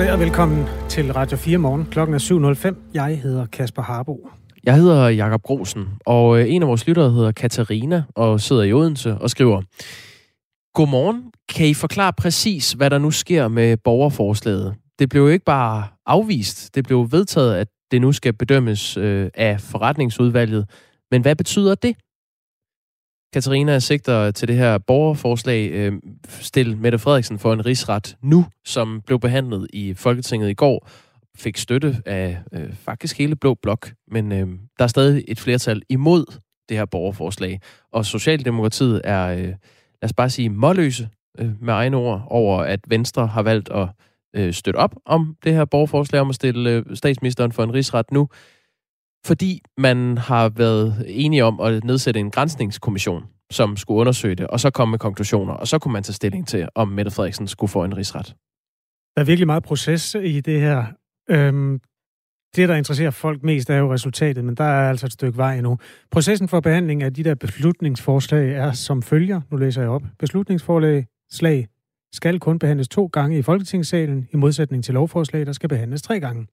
Goddag og velkommen til Radio 4 morgen. Klokken er 7.05. Jeg hedder Kasper Harbo. Jeg hedder Jakob Grosen, og øh, en af vores lyttere hedder Katarina og sidder i Odense og skriver, Godmorgen. Kan I forklare præcis, hvad der nu sker med borgerforslaget? Det blev jo ikke bare afvist. Det blev vedtaget, at det nu skal bedømmes øh, af forretningsudvalget. Men hvad betyder det? Katarina sigter til det her borgerforslag. Øh, stil Mette Frederiksen for en rigsret nu, som blev behandlet i Folketinget i går, fik støtte af øh, faktisk hele Blå Blok, men øh, der er stadig et flertal imod det her borgerforslag. Og Socialdemokratiet er, øh, lad os bare sige, målløse øh, med egne ord over, at Venstre har valgt at øh, støtte op om det her borgerforslag om at stille øh, statsministeren for en rigsret nu fordi man har været enige om at nedsætte en grænsningskommission, som skulle undersøge det, og så komme med konklusioner, og så kunne man tage stilling til, om Mette Frederiksen skulle få en rigsret. Der er virkelig meget proces i det her. Øhm, det, der interesserer folk mest, er jo resultatet, men der er altså et stykke vej endnu. Processen for behandling af de der beslutningsforslag er som følger. Nu læser jeg op. Beslutningsforslag slag skal kun behandles to gange i Folketingssalen, i modsætning til lovforslag, der skal behandles tre gange.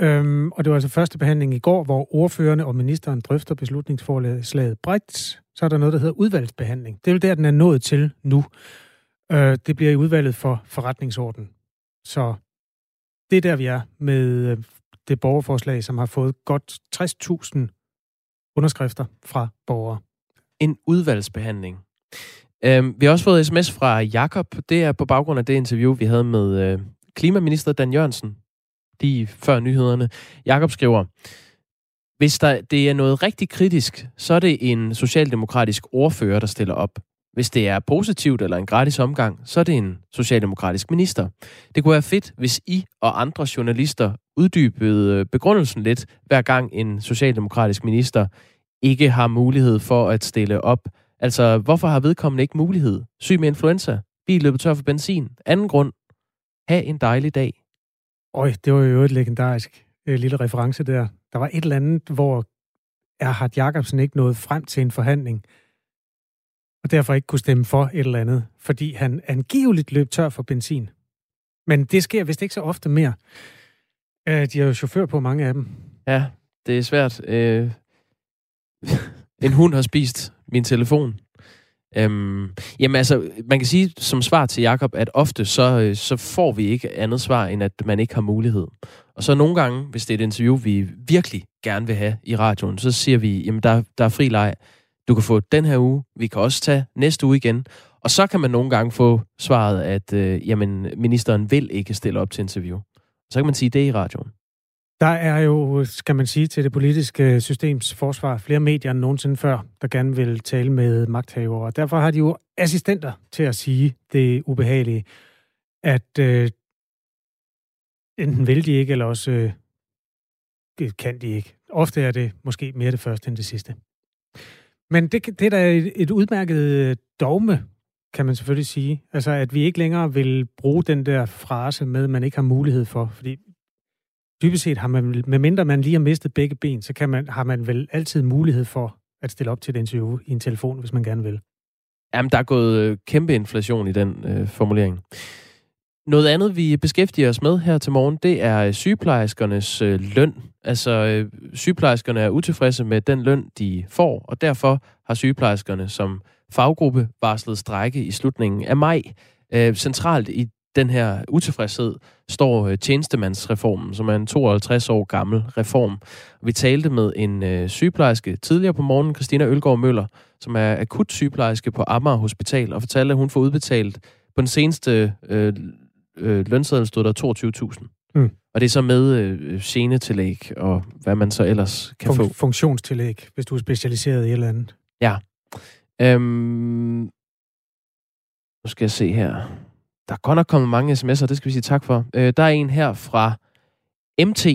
Øhm, og det var altså første behandling i går, hvor ordførende og ministeren drøfter beslutningsforslaget bredt. Så er der noget, der hedder udvalgsbehandling. Det er jo der, den er nået til nu. Øh, det bliver i udvalget for forretningsorden. Så det er der, vi er med øh, det borgerforslag, som har fået godt 60.000 underskrifter fra borgere. En udvalgsbehandling. Øhm, vi har også fået sms fra Jakob. Det er på baggrund af det interview, vi havde med øh, klimaminister Dan Jørgensen lige før nyhederne. Jakob skriver, hvis der, det er noget rigtig kritisk, så er det en socialdemokratisk ordfører, der stiller op. Hvis det er positivt eller en gratis omgang, så er det en socialdemokratisk minister. Det kunne være fedt, hvis I og andre journalister uddybede begrundelsen lidt, hver gang en socialdemokratisk minister ikke har mulighed for at stille op. Altså, hvorfor har vedkommende ikke mulighed? Syg med influenza? Bil løbet tør for benzin? Anden grund? Ha' en dejlig dag. Øj, det var jo et legendarisk øh, lille reference der. Der var et eller andet, hvor Erhard Jacobsen ikke nåede frem til en forhandling, og derfor ikke kunne stemme for et eller andet, fordi han angiveligt løb tør for benzin. Men det sker vist ikke så ofte mere. Øh, de har jo chauffør på mange af dem. Ja, det er svært. Øh... en hund har spist min telefon. Øhm, jamen altså, man kan sige som svar til Jakob, at ofte så, øh, så får vi ikke andet svar, end at man ikke har mulighed. Og så nogle gange, hvis det er et interview, vi virkelig gerne vil have i radioen, så siger vi, jamen der, der er fri leg. Du kan få den her uge, vi kan også tage næste uge igen. Og så kan man nogle gange få svaret, at øh, jamen, ministeren vil ikke stille op til interview. Så kan man sige det i radioen. Der er jo, skal man sige, til det politiske systems forsvar flere medier end nogensinde før, der gerne vil tale med magthavere. Og derfor har de jo assistenter til at sige det ubehagelige, at øh, enten vil de ikke, eller også øh, kan de ikke. Ofte er det måske mere det første end det sidste. Men det, det er da et, et udmærket øh, dogme, kan man selvfølgelig sige. Altså, at vi ikke længere vil bruge den der frase med, at man ikke har mulighed for. Fordi dybest set har man, medmindre man lige har mistet begge ben, så kan man, har man vel altid mulighed for at stille op til et interview i en telefon, hvis man gerne vil. Jamen, der er gået øh, kæmpe inflation i den øh, formulering. Noget andet, vi beskæftiger os med her til morgen, det er øh, sygeplejerskernes øh, løn. Altså, øh, sygeplejerskerne er utilfredse med den løn, de får, og derfor har sygeplejerskerne som faggruppe varslet strække i slutningen af maj. Øh, centralt i den her utilfredshed står øh, tjenestemandsreformen, som er en 52 år gammel reform. Vi talte med en øh, sygeplejerske tidligere på morgenen, Christina Ølgaard Møller, som er akut sygeplejerske på Amager Hospital, og fortalte, at hun får udbetalt på den seneste øh, øh, lønseddel stod der 22.000. Mm. Og det er så med øh, genetillæg og hvad man så ellers kan Fun- få. Funktionstillæg, hvis du er specialiseret i et eller andet. Ja. Øhm, nu skal jeg se her. Der er godt nok kommet mange sms'er, det skal vi sige tak for. Øh, der er en her fra MT.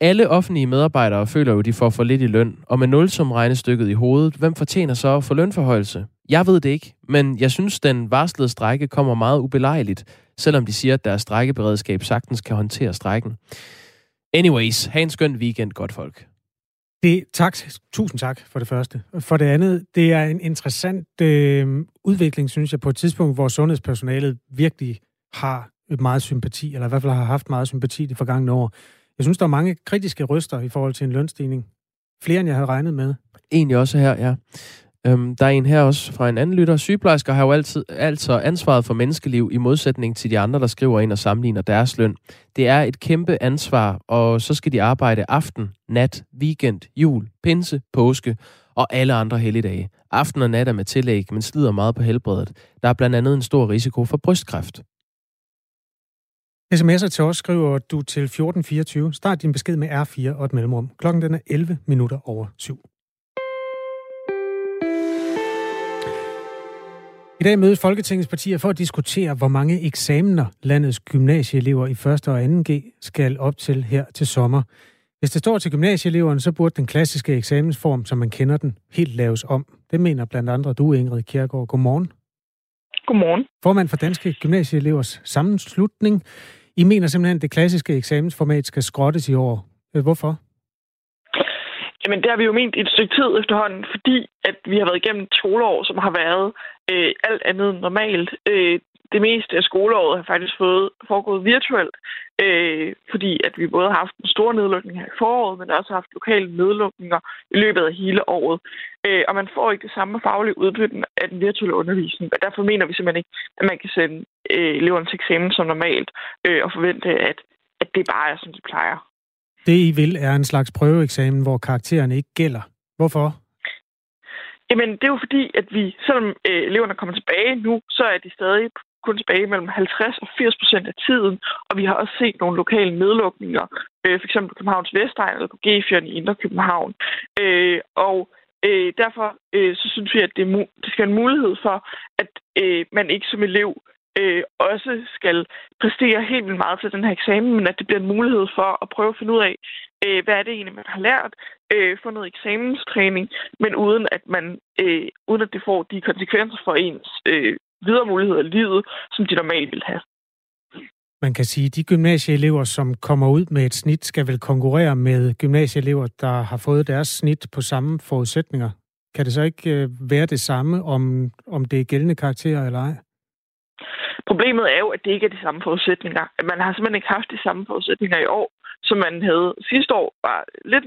Alle offentlige medarbejdere føler jo, de får for lidt i løn, og med nul som regnestykket i hovedet, hvem fortjener så for lønforhøjelse? Jeg ved det ikke, men jeg synes, den varslede strække kommer meget ubelejligt, selvom de siger, at deres strækkeberedskab sagtens kan håndtere strækken. Anyways, have en skøn weekend, godt folk. Det, tak, tusind tak for det første. For det andet, det er en interessant øh, udvikling, synes jeg, på et tidspunkt, hvor sundhedspersonalet virkelig har meget sympati, eller i hvert fald har haft meget sympati de forgangne år. Jeg synes, der er mange kritiske røster i forhold til en lønstigning. Flere, end jeg havde regnet med. Egentlig også her, ja. Øhm, der er en her også fra en anden lytter. Sygeplejersker har jo altid, altså ansvaret for menneskeliv i modsætning til de andre, der skriver ind og sammenligner deres løn. Det er et kæmpe ansvar, og så skal de arbejde aften, nat, weekend, jul, pinse, påske og alle andre helligdage. Aften og nat er med tillæg, men slider meget på helbredet. Der er blandt andet en stor risiko for brystkræft. SMS'er til os skriver du til 1424. Start din besked med R4 og et mellemrum. Klokken den er 11 minutter over 7. I dag mødes Folketingets partier for at diskutere, hvor mange eksamener landets gymnasieelever i 1. og 2. G skal op til her til sommer. Hvis det står til gymnasieeleverne, så burde den klassiske eksamensform, som man kender den, helt laves om. Det mener blandt andre du, Ingrid Kjærgaard. Godmorgen. Godmorgen. Formand for Danske Gymnasieelevers Sammenslutning. I mener simpelthen, at det klassiske eksamensformat skal skrottes i år. Øh, hvorfor? Jamen, det har vi jo ment i et stykke tid efterhånden, fordi at vi har været igennem et skoleår, som har været øh, alt andet normalt. Øh, det meste af skoleåret har faktisk fået foregået virtuelt, øh, fordi at vi både har haft en stor nedlukning her i foråret, men også har haft lokale nedlukninger i løbet af hele året. Øh, og man får ikke det samme faglige udbytte af den virtuelle undervisning, og derfor mener vi simpelthen ikke, at man kan sende øh, eleverne til eksamen som normalt øh, og forvente, at, at det bare er, som de plejer. Det, I vil, er en slags prøveeksamen, hvor karaktererne ikke gælder. Hvorfor? Jamen, det er jo fordi, at vi, selvom øh, eleverne kommer tilbage nu, så er de stadig kun tilbage mellem 50 og 80 procent af tiden, og vi har også set nogle lokale nedlukninger, øh, f.eks. på Københavns Vestegn eller på G4 i Indre København. Øh, og øh, derfor øh, så synes vi, at det, det skal være en mulighed for, at øh, man ikke som elev øh, også skal præstere helt vildt meget til den her eksamen, men at det bliver en mulighed for at prøve at finde ud af, øh, hvad er det egentlig, man har lært, øh, få noget eksamenstræning, men uden at man øh, uden at det får de konsekvenser for ens øh, videre muligheder i livet, som de normalt vil have. Man kan sige, at de gymnasieelever, som kommer ud med et snit, skal vel konkurrere med gymnasieelever, der har fået deres snit på samme forudsætninger. Kan det så ikke øh, være det samme, om, om det er gældende karakterer eller ej? Problemet er jo, at det ikke er de samme forudsætninger. At Man har simpelthen ikke haft de samme forudsætninger i år, som man havde sidste år, var lidt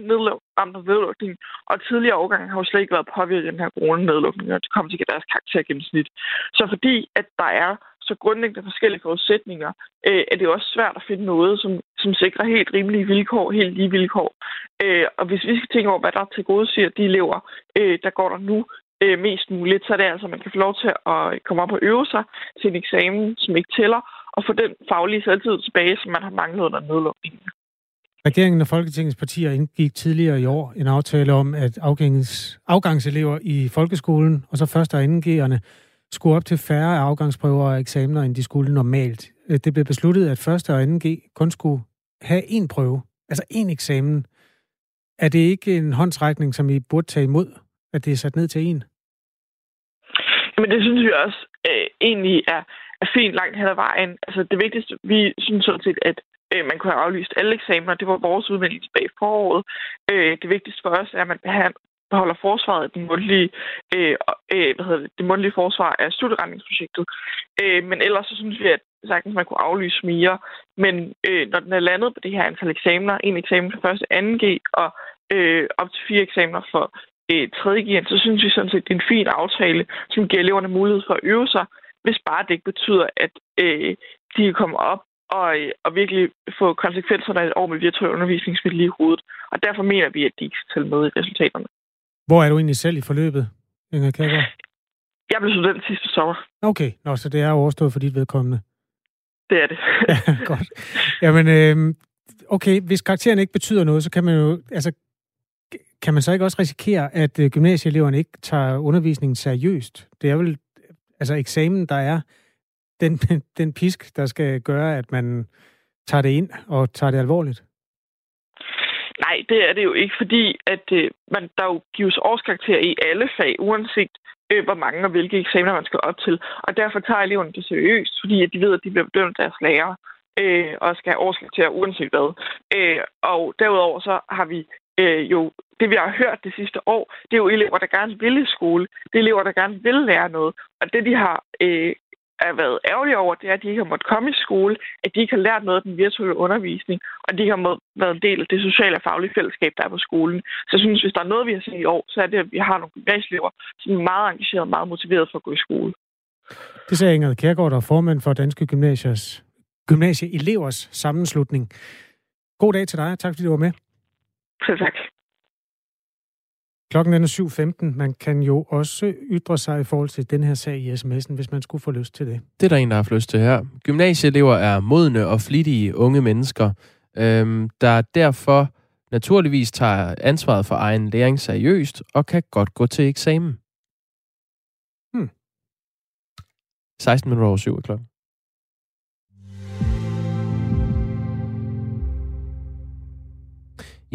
ramt af nedlukning, og tidligere årgange har jo slet ikke været påvirket af den her coronanedlukning, og det kommer til at deres karakter gennemsnit. Så fordi, at der er så grundlæggende forskellige forudsætninger, øh, er det også svært at finde noget, som, som sikrer helt rimelige vilkår, helt lige vilkår. Øh, og hvis vi skal tænke over, hvad der til gode siger de elever, øh, der går der nu, øh, mest muligt, så er det altså, at man kan få lov til at komme op og øve sig til en eksamen, som ikke tæller, og få den faglige selvtid tilbage, som man har manglet under nedlukningen. Regeringen og Folketingets partier indgik tidligere i år en aftale om, at afgangs, afgangselever i folkeskolen og så første og anden skulle op til færre afgangsprøver og eksamener, end de skulle normalt. Øh, det blev besluttet, at første og anden G kun skulle have én prøve, altså én eksamen. Er det ikke en håndsrækning, som I burde tage imod, at det er sat ned til én? Men det synes vi også øh, egentlig er, er fint langt hen ad vejen. Altså det vigtigste, vi synes sådan set, at øh, man kunne have aflyst alle eksamener. Det var vores udmelding tilbage i foråret. Øh, det vigtigste for os er, at man beholder forsvaret den mundtlige, øh, øh, hvad hedder det, det mundtlige forsvar af studieretningsprojektet. Øh, men ellers så synes vi, at sagtens man kunne aflyse mere. Men øh, når den er landet på det her antal eksamener, en eksamen for første 2G og øh, op til fire eksamener for øh, 3G, så synes vi sådan set, det er en fin aftale, som giver eleverne mulighed for at øve sig, hvis bare det ikke betyder, at øh, de kan komme op og, og virkelig få konsekvenserne af et år med virtuel undervisning smidt lige i hovedet. Og derfor mener vi, at de ikke skal tælle med i resultaterne. Hvor er du egentlig selv i forløbet, Inger Kækker? Jeg blev student sidste sommer. Okay, Nå, så det er overstået for dit vedkommende. Det er det. ja, godt. Jamen, øh, okay, hvis karakteren ikke betyder noget, så kan man jo, altså, kan man så ikke også risikere, at øh, gymnasieeleverne ikke tager undervisningen seriøst? Det er vel, altså eksamen, der er den, den pisk, der skal gøre, at man tager det ind og tager det alvorligt? Nej, det er det jo ikke, fordi at øh, man, der jo gives årskarakter i alle fag, uanset øh, hvor mange og hvilke eksamener man skal op til. Og derfor tager eleverne det seriøst, fordi at de ved, at de bliver bedømt af deres lærere øh, og skal have årskarakter uanset hvad. Øh, og derudover så har vi øh, jo, det vi har hørt det sidste år, det er jo elever, der gerne vil i skole. Det er elever, der gerne vil lære noget. Og det, de har øh, er været ærgerlige over, det er, at de ikke har måttet komme i skole, at de ikke har lært noget af den virtuelle undervisning, og de har måttet været en del af det sociale og faglige fællesskab, der er på skolen. Så jeg synes, hvis der er noget, vi har set i år, så er det, at vi har nogle gymnasieelever, som er meget engagerede og meget motiveret for at gå i skole. Det sagde Ingrid Kærgaard, der er formand for Danske Gymnasiers, Gymnasieelevers sammenslutning. God dag til dig. Tak fordi du var med. Så tak. Klokken er 7.15. Man kan jo også ytre sig i forhold til den her sag i sms'en, hvis man skulle få lyst til det. Det er der en, der har lyst til her. Gymnasieelever er modne og flittige unge mennesker, øhm, der derfor naturligvis tager ansvaret for egen læring seriøst og kan godt gå til eksamen. Hmm. 16 minutter over 7 klokken.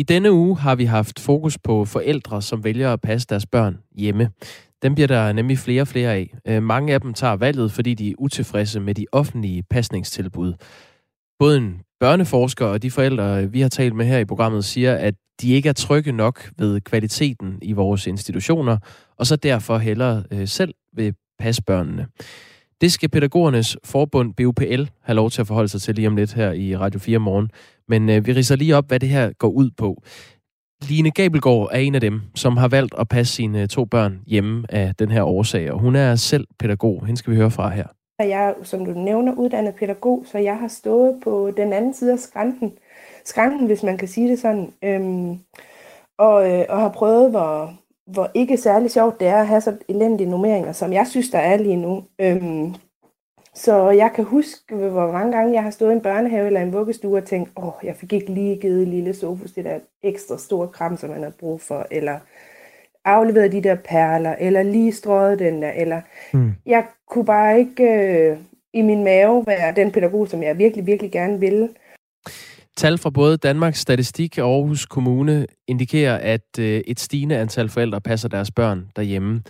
I denne uge har vi haft fokus på forældre, som vælger at passe deres børn hjemme. Dem bliver der nemlig flere og flere af. Øh, mange af dem tager valget, fordi de er utilfredse med de offentlige pasningstilbud. Både en børneforsker og de forældre, vi har talt med her i programmet, siger, at de ikke er trygge nok ved kvaliteten i vores institutioner, og så derfor hellere øh, selv vil passe børnene. Det skal pædagogernes forbund BUPL have lov til at forholde sig til lige om lidt her i Radio 4 morgen. Men øh, vi riser lige op, hvad det her går ud på. Line Gabelgaard er en af dem, som har valgt at passe sine øh, to børn hjemme af den her årsag, og hun er selv pædagog. Hende skal vi høre fra her. Jeg er, som du nævner, uddannet pædagog, så jeg har stået på den anden side af skranken, skranken hvis man kan sige det sådan, øhm, og, øh, og har prøvet, hvor, hvor ikke særlig sjovt det er at have så elendige nummeringer, som jeg synes, der er lige nu. Øhm, så jeg kan huske, hvor mange gange jeg har stået i en børnehave eller en vuggestue og tænkt, åh, jeg fik ikke lige givet lille Sofus det der ekstra store kram, som man har brug for, eller afleveret de der perler, eller lige strøget den der, eller mm. jeg kunne bare ikke øh, i min mave være den pædagog, som jeg virkelig, virkelig gerne ville. Tal fra både Danmarks Statistik og Aarhus Kommune indikerer, at øh, et stigende antal forældre passer deres børn derhjemme.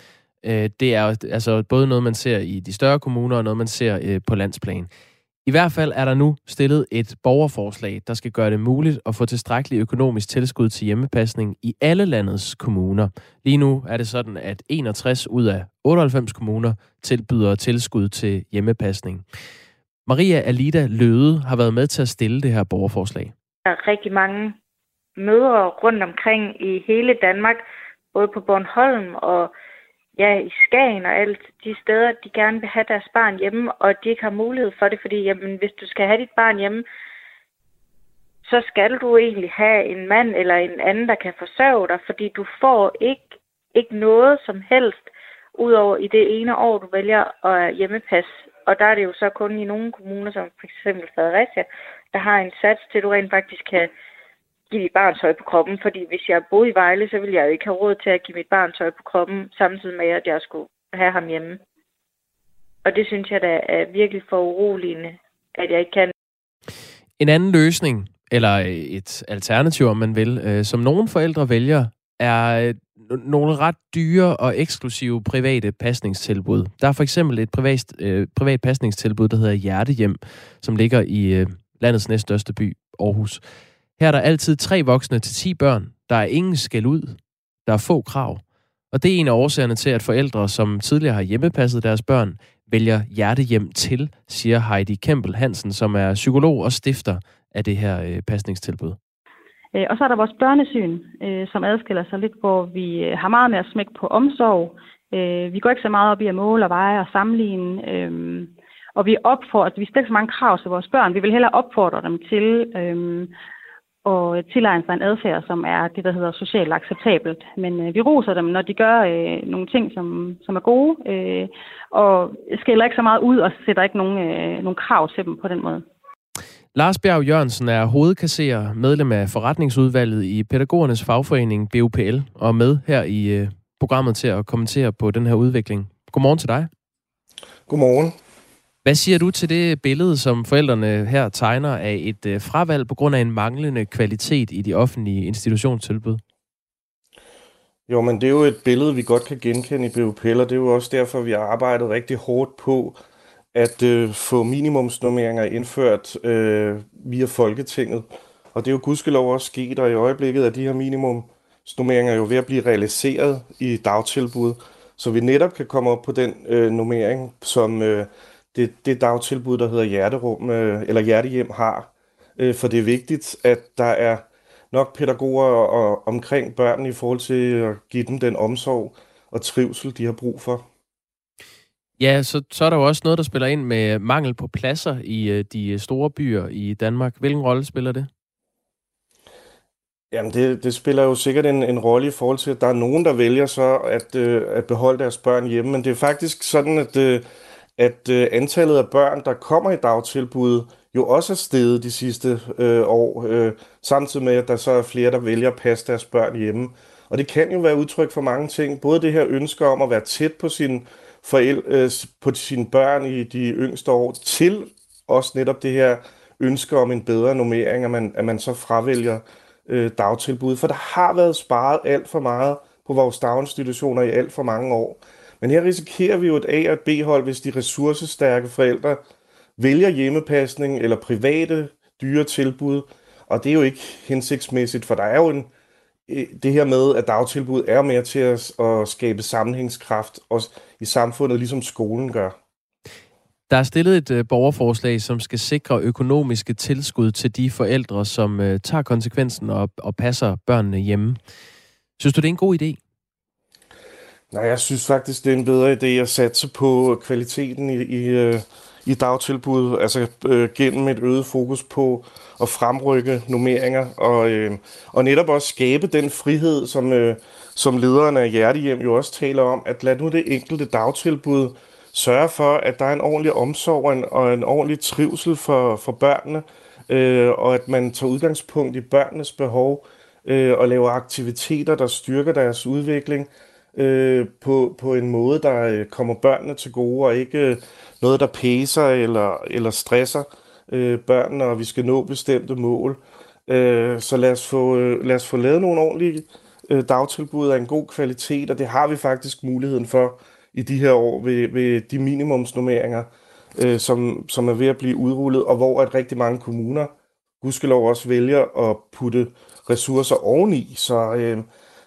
Øh, det er altså både noget, man ser i de større kommuner og noget, man ser øh, på landsplan. I hvert fald er der nu stillet et borgerforslag, der skal gøre det muligt at få tilstrækkelig økonomisk tilskud til hjemmepasning i alle landets kommuner. Lige nu er det sådan, at 61 ud af 98 kommuner tilbyder tilskud til hjemmepasning. Maria Alida Løde har været med til at stille det her borgerforslag. Der er rigtig mange mødre rundt omkring i hele Danmark, både på Bornholm og ja, i Skagen og alt de steder, de gerne vil have deres barn hjemme, og de ikke har mulighed for det, fordi jamen, hvis du skal have dit barn hjemme, så skal du egentlig have en mand eller en anden, der kan forsørge dig, fordi du får ikke, ikke noget som helst, udover i det ene år, du vælger at hjemmepasse. Og der er det jo så kun i nogle kommuner, som f.eks. Fredericia, der har en sats til, at du rent faktisk kan give dit barn tøj på kroppen, fordi hvis jeg boede i Vejle, så ville jeg jo ikke have råd til at give mit barn tøj på kroppen, samtidig med, at jeg skulle have ham hjemme. Og det synes jeg da er virkelig for uroligende, at jeg ikke kan. En anden løsning, eller et alternativ, om man vil, øh, som nogle forældre vælger, er øh, nogle ret dyre og eksklusive private pasningstilbud. Der er for eksempel et privat, øh, privat pasningstilbud, der hedder Hjertehjem, som ligger i øh, landets næststørste by, Aarhus. Her er der altid tre voksne til 10 børn. Der er ingen skæld ud. Der er få krav. Og det er en af årsagerne til, at forældre, som tidligere har hjemmepasset deres børn, vælger hjertehjem til, siger Heidi Kempel Hansen, som er psykolog og stifter af det her øh, pasningstilbud. Øh, og så er der vores børnesyn, øh, som adskiller sig lidt, hvor vi øh, har meget mere smæk på omsorg. Vi går ikke så meget op i at måle og veje og sammenligne. Og vi opfordrer, altså, vi stiller så mange krav til vores børn. Vi vil hellere opfordre dem til øh, og tilegne sig en adfærd, som er det, der hedder socialt acceptabelt. Men øh, vi roser dem, når de gør øh, nogle ting, som, som er gode, øh, og skiller ikke så meget ud og sætter ikke nogen, øh, nogen krav til dem på den måde. Lars Bjerg Jørgensen er hovedkasserer, medlem af forretningsudvalget i Pædagogernes Fagforening BUPL, og med her i øh, programmet til at kommentere på den her udvikling. Godmorgen til dig. Godmorgen. Hvad siger du til det billede, som forældrene her tegner af et øh, fravalg på grund af en manglende kvalitet i de offentlige institutionstilbud? Jo, men det er jo et billede, vi godt kan genkende i BUPL, og det er jo også derfor, vi har arbejdet rigtig hårdt på at øh, få minimumsnormeringer indført øh, via Folketinget. Og det er jo gudskelov også sket, og i øjeblikket er de her minimumsnormeringer jo ved at blive realiseret i dagtilbud, så vi netop kan komme op på den øh, normering, som øh, det, det dagtilbud, der hedder Hjerterum, øh, eller Hjertehjem har. Øh, for det er vigtigt, at der er nok pædagoger og, omkring børn i forhold til at give dem den omsorg og trivsel, de har brug for. Ja, så, så er der jo også noget, der spiller ind med mangel på pladser i øh, de store byer i Danmark. Hvilken rolle spiller det? Jamen, det, det spiller jo sikkert en, en rolle i forhold til, at der er nogen, der vælger så at, øh, at beholde deres børn hjemme. Men det er faktisk sådan, at, øh, at øh, antallet af børn, der kommer i dagtilbud, jo også er steget de sidste øh, år, øh, samtidig med, at der så er flere, der vælger at passe deres børn hjemme. Og det kan jo være udtryk for mange ting. Både det her ønske om at være tæt på sin forældre, på sine børn i de yngste år, til også netop det her ønske om en bedre normering, at man, at man så fravælger øh, dagtilbud. For der har været sparet alt for meget på vores daginstitutioner i alt for mange år. Men her risikerer vi jo et A- og et B-hold, hvis de ressourcestærke forældre vælger hjemmepasning eller private dyre tilbud, og det er jo ikke hensigtsmæssigt, for der er jo en, det her med, at dagtilbud er med til at, at skabe sammenhængskraft også i samfundet, ligesom skolen gør. Der er stillet et øh, borgerforslag, som skal sikre økonomiske tilskud til de forældre, som øh, tager konsekvensen og, og passer børnene hjemme. Synes du, det er en god idé? Nej, jeg synes faktisk, det er en bedre idé at satse på kvaliteten i, i, øh, i dagtilbud, altså øh, gennem et øget fokus på at fremrykke normeringer, og, øh, og netop også skabe den frihed, som, øh, som lederen af Hjertehjem jo også taler om, at lad nu det enkelte dagtilbud sørge for, at der er en ordentlig omsorg og en, og en ordentlig trivsel for, for børnene, øh, og at man tager udgangspunkt i børnenes behov øh, og laver aktiviteter, der styrker deres udvikling øh, på, på en måde, der øh, kommer børnene til gode, og ikke øh, noget, der pæser eller, eller stresser øh, børnene, og vi skal nå bestemte mål. Øh, så lad os, få, øh, lad os få lavet nogle ordentlige øh, dagtilbud af en god kvalitet, og det har vi faktisk muligheden for i de her år ved, ved de minimumsnummeringer, øh, som, som er ved at blive udrullet, og hvor at rigtig mange kommuner, gudskelov også vælger at putte ressourcer oveni. Så, øh,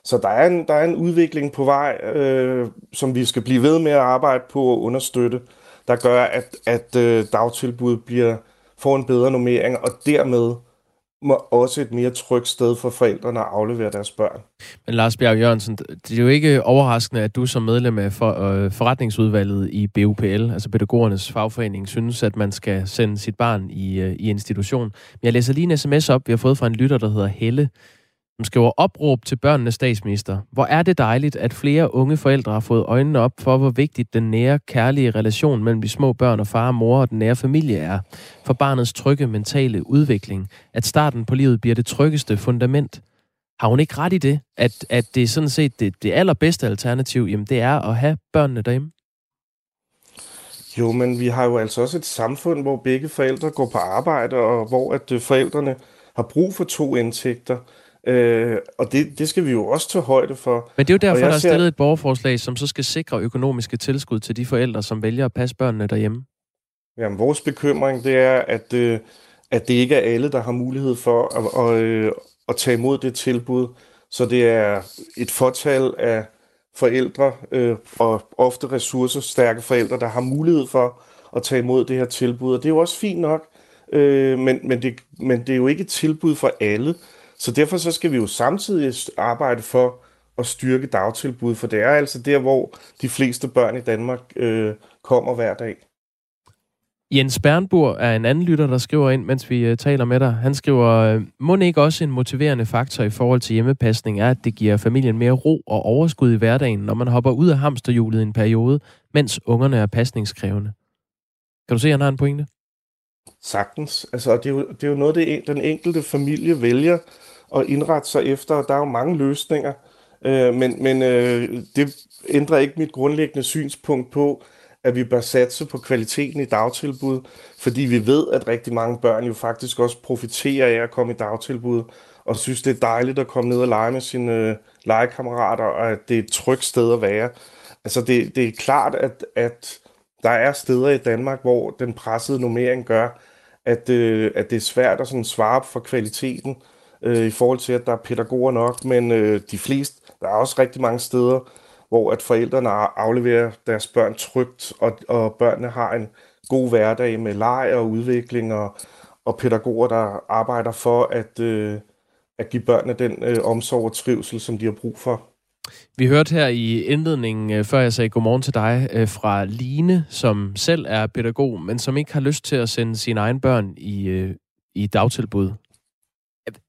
så der, er en, der er en udvikling på vej, øh, som vi skal blive ved med at arbejde på og understøtte, der gør, at, at øh, dagtilbud bliver, får en bedre normering, og dermed må også et mere trygt sted for forældrene at aflevere deres børn. Men Lars Bjerg Jørgensen, det er jo ikke overraskende, at du som medlem af for, øh, forretningsudvalget i BUPL, altså pædagogernes fagforening, synes, at man skal sende sit barn i, øh, i institution. Men jeg læser lige en sms op, vi har fået fra en lytter, der hedder Helle, som skriver opråb til børnenes statsminister. Hvor er det dejligt, at flere unge forældre har fået øjnene op for, hvor vigtigt den nære, kærlige relation mellem de små børn og far og mor og den nære familie er. For barnets trygge mentale udvikling. At starten på livet bliver det tryggeste fundament. Har hun ikke ret i det? At, at det er sådan set det, det allerbedste alternativ, jamen det er at have børnene derhjemme? Jo, men vi har jo altså også et samfund, hvor begge forældre går på arbejde, og hvor at øh, forældrene har brug for to indtægter. Øh, og det, det skal vi jo også tage højde for. Men det er jo derfor, der er stillet et borgerforslag, som så skal sikre økonomiske tilskud til de forældre, som vælger at passe børnene derhjemme. Jamen, vores bekymring, det er, at, øh, at det ikke er alle, der har mulighed for at, at, øh, at tage imod det tilbud. Så det er et fortal af forældre, øh, og ofte ressourcestærke forældre, der har mulighed for at tage imod det her tilbud. Og det er jo også fint nok, øh, men, men, det, men det er jo ikke et tilbud for alle. Så derfor så skal vi jo samtidig arbejde for at styrke dagtilbud, for det er altså der, hvor de fleste børn i Danmark øh, kommer hver dag. Jens Bernburg er en anden lytter, der skriver ind, mens vi øh, taler med dig. Han skriver, øh, må ikke også en motiverende faktor i forhold til hjemmepasning er, at det giver familien mere ro og overskud i hverdagen, når man hopper ud af hamsterhjulet i en periode, mens ungerne er pasningskrævende. Kan du se, at han har en pointe? Sagtens. Altså, det, er jo, det er jo noget, det, den enkelte familie vælger at indrette sig efter. Der er jo mange løsninger, øh, men, men øh, det ændrer ikke mit grundlæggende synspunkt på, at vi bør satse på kvaliteten i dagtilbud, fordi vi ved, at rigtig mange børn jo faktisk også profiterer af at komme i dagtilbud, og synes, det er dejligt at komme ned og lege med sine øh, legekammerater, og at det er et trygt sted at være. Altså, det, det er klart, at, at der er steder i Danmark, hvor den pressede nummering gør, at, øh, at det er svært at sådan svare for kvaliteten øh, i forhold til, at der er pædagoger nok, men øh, de fleste, der er også rigtig mange steder, hvor at forældrene afleverer deres børn trygt, og, og børnene har en god hverdag med leg og udvikling, og, og pædagoger, der arbejder for at, øh, at give børnene den øh, omsorg og trivsel, som de har brug for. Vi hørte her i indledningen, øh, før jeg sagde godmorgen til dig, øh, fra Line, som selv er pædagog, men som ikke har lyst til at sende sine egne børn i, øh, i dagtilbud.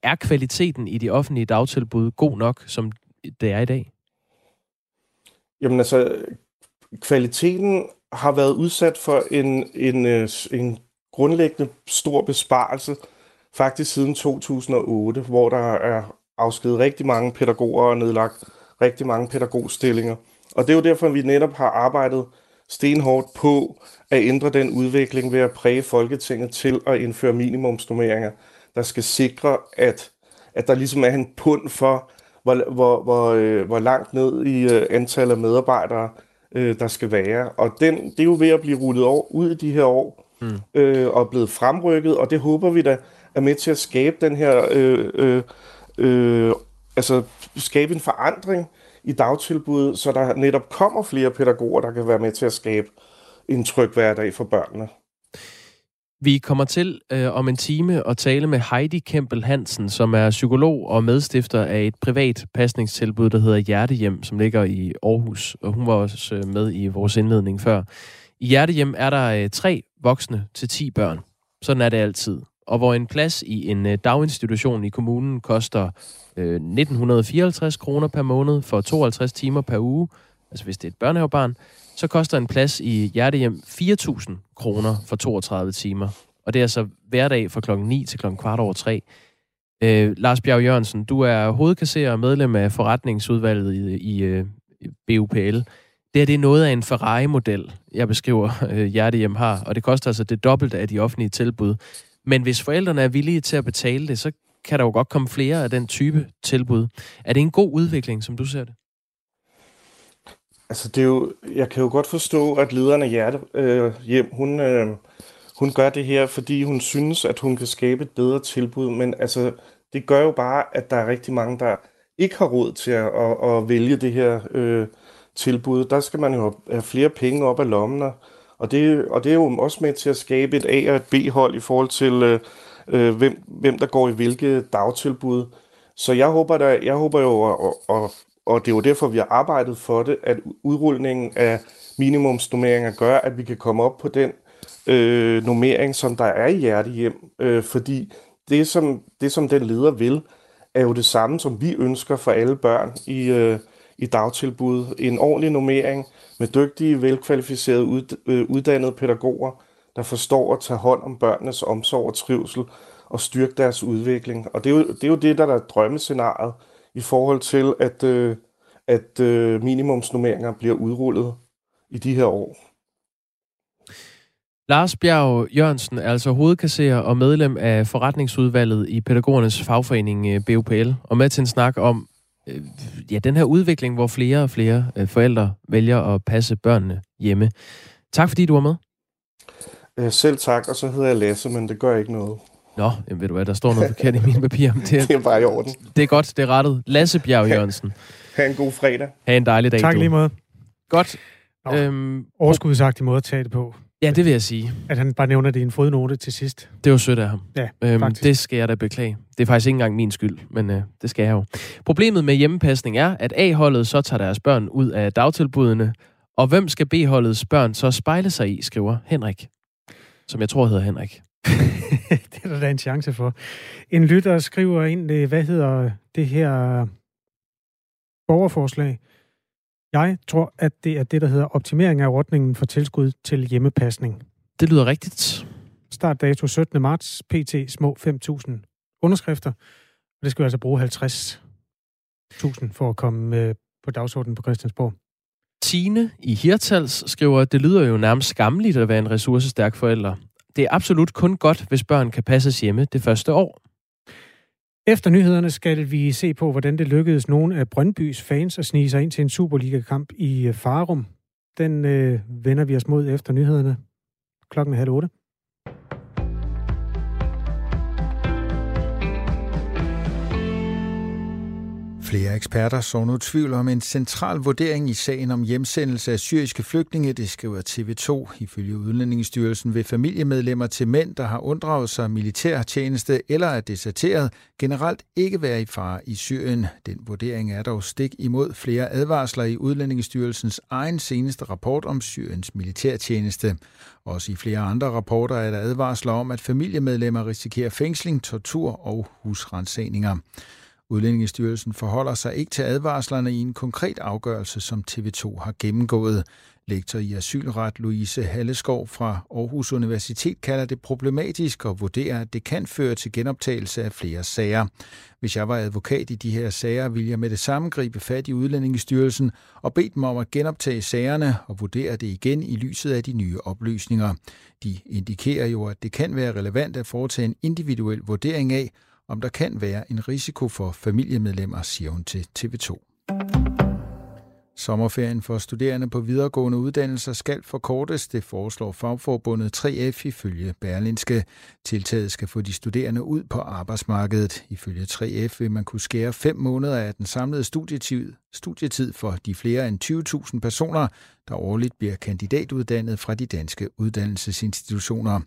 Er kvaliteten i de offentlige dagtilbud god nok, som det er i dag? Jamen altså, kvaliteten har været udsat for en, en, en grundlæggende stor besparelse, faktisk siden 2008, hvor der er afskedet rigtig mange pædagoger og nedlagt rigtig mange pædagogstillinger. Og det er jo derfor, at vi netop har arbejdet stenhårdt på at ændre den udvikling ved at præge Folketinget til at indføre minimumsnummeringer, der skal sikre, at, at der ligesom er en pund for, hvor, hvor, hvor, øh, hvor langt ned i øh, antallet af medarbejdere, øh, der skal være. Og den, det er jo ved at blive rullet over, ud i de her år, mm. øh, og blevet fremrykket, og det håber vi da er med til at skabe den her, øh, øh, øh, altså skabe en forandring i dagtilbuddet, så der netop kommer flere pædagoger, der kan være med til at skabe en tryg hverdag for børnene. Vi kommer til øh, om en time at tale med Heidi Kempel Hansen, som er psykolog og medstifter af et privat pasningstilbud, der hedder Hjertehjem, som ligger i Aarhus. Og hun var også øh, med i vores indledning før. I Hjertehjem er der øh, tre voksne til 10 børn. Sådan er det altid. Og hvor en plads i en øh, daginstitution i kommunen koster øh, 1954 kroner per måned for 52 timer per uge, altså hvis det er et børnehavebarn, så koster en plads i hjertehjem 4.000 kroner for 32 timer. Og det er altså hverdag fra klokken 9 til klokken kvart over 3. Øh, Lars Bjerg Jørgensen, du er hovedkasserer og medlem af forretningsudvalget i, i, øh, i BUPL. Det er det noget af en Ferrari-model, jeg beskriver, øh, Hjertehjem har, og det koster altså det dobbelte af de offentlige tilbud. Men hvis forældrene er villige til at betale det, så kan der jo godt komme flere af den type tilbud. Er det en god udvikling, som du ser det? Altså, det er jo, jeg kan jo godt forstå, at lederen af Hjerte øh, hjem, hun, øh, hun gør det her, fordi hun synes, at hun kan skabe et bedre tilbud, men altså, det gør jo bare, at der er rigtig mange, der ikke har råd til at, at, at vælge det her øh, tilbud. Der skal man jo have flere penge op af lommen, og og det, og det er jo også med til at skabe et A- og et B-hold i forhold til, øh, øh hvem, hvem der går i hvilke dagtilbud. Så jeg håber, der, jeg håber jo, og, og, og det er jo derfor, vi har arbejdet for det, at udrulningen af minimumsnummeringer gør, at vi kan komme op på den øh, normering, som der er i hjertehjem. Øh, fordi det som, det, som den leder vil, er jo det samme, som vi ønsker for alle børn i, øh, i dagtilbud. En ordentlig normering, med dygtige, velkvalificerede, ud, øh, uddannede pædagoger, der forstår at tage hånd om børnenes omsorg og trivsel og styrke deres udvikling. Og det er jo det, er jo det der er drømmescenariet i forhold til, at, øh, at øh, minimumsnummeringer bliver udrullet i de her år. Lars Bjerg Jørgensen er altså hovedkasserer og medlem af forretningsudvalget i pædagogernes fagforening øh, BUPL, og med til en snak om øh, ja, den her udvikling, hvor flere og flere øh, forældre vælger at passe børnene hjemme. Tak fordi du var med. Øh, selv tak, og så hedder jeg Lasse, men det gør ikke noget. Nå, jamen ved du hvad, der står noget forkert i mine papirer. Det er, det er bare i orden. Det er godt, det er rettet. Lasse Bjerg Jørgensen. Ha' en god fredag. Ha' en dejlig dag, Tak du. lige måde. Godt. Nå, øhm, overskudsagtig måde at tage det på. Ja, det vil jeg sige. At han bare nævner det i en fodnote til sidst. Det var sødt af ham. Ja, øhm, faktisk. Det skal jeg da beklage. Det er faktisk ikke engang min skyld, men øh, det skal jeg jo. Problemet med hjemmepasning er, at A-holdet så tager deres børn ud af dagtilbudene, og hvem skal B-holdets børn så spejle sig i, skriver Henrik. Som jeg tror hedder Henrik. det er der da en chance for. En lytter skriver ind, øh, hvad hedder det her borgerforslag? Jeg tror, at det er det, der hedder optimering af ordningen for tilskud til hjemmepasning. Det lyder rigtigt. Startdato 17. marts, pt. små 5.000 underskrifter. Og det skal vi altså bruge 50.000 for at komme øh, på dagsordenen på Christiansborg. Tine i Hirtals skriver, at det lyder jo nærmest skamligt at være en ressourcestærk forælder. Det er absolut kun godt, hvis børn kan passes hjemme det første år. Efter nyhederne skal vi se på, hvordan det lykkedes nogle af Brøndbys fans at snige sig ind til en Superliga-kamp i Farum. Den øh, vender vi os mod efter nyhederne. Klokken er halv otte. Flere eksperter så nu tvivl om en central vurdering i sagen om hjemsendelse af syriske flygtninge, det skriver TV2. Ifølge Udlændingsstyrelsen vil familiemedlemmer til mænd, der har unddraget sig militærtjeneste eller er deserteret, generelt ikke være i fare i Syrien. Den vurdering er dog stik imod flere advarsler i Udlændingsstyrelsens egen seneste rapport om Syriens militærtjeneste. Også i flere andre rapporter er der advarsler om, at familiemedlemmer risikerer fængsling, tortur og husrensagninger. Udlændingestyrelsen forholder sig ikke til advarslerne i en konkret afgørelse, som TV2 har gennemgået. Lektor i asylret Louise Halleskov fra Aarhus Universitet kalder det problematisk og vurderer, at det kan føre til genoptagelse af flere sager. Hvis jeg var advokat i de her sager, ville jeg med det samme gribe fat i Udlændingestyrelsen og bede dem om at genoptage sagerne og vurdere det igen i lyset af de nye oplysninger. De indikerer jo, at det kan være relevant at foretage en individuel vurdering af, om der kan være en risiko for familiemedlemmer, siger hun til TV2. Sommerferien for studerende på videregående uddannelser skal forkortes, det foreslår fagforbundet 3F ifølge Berlinske. Tiltaget skal få de studerende ud på arbejdsmarkedet. Ifølge 3F vil man kunne skære fem måneder af den samlede studietid, studietid for de flere end 20.000 personer, der årligt bliver kandidatuddannet fra de danske uddannelsesinstitutioner.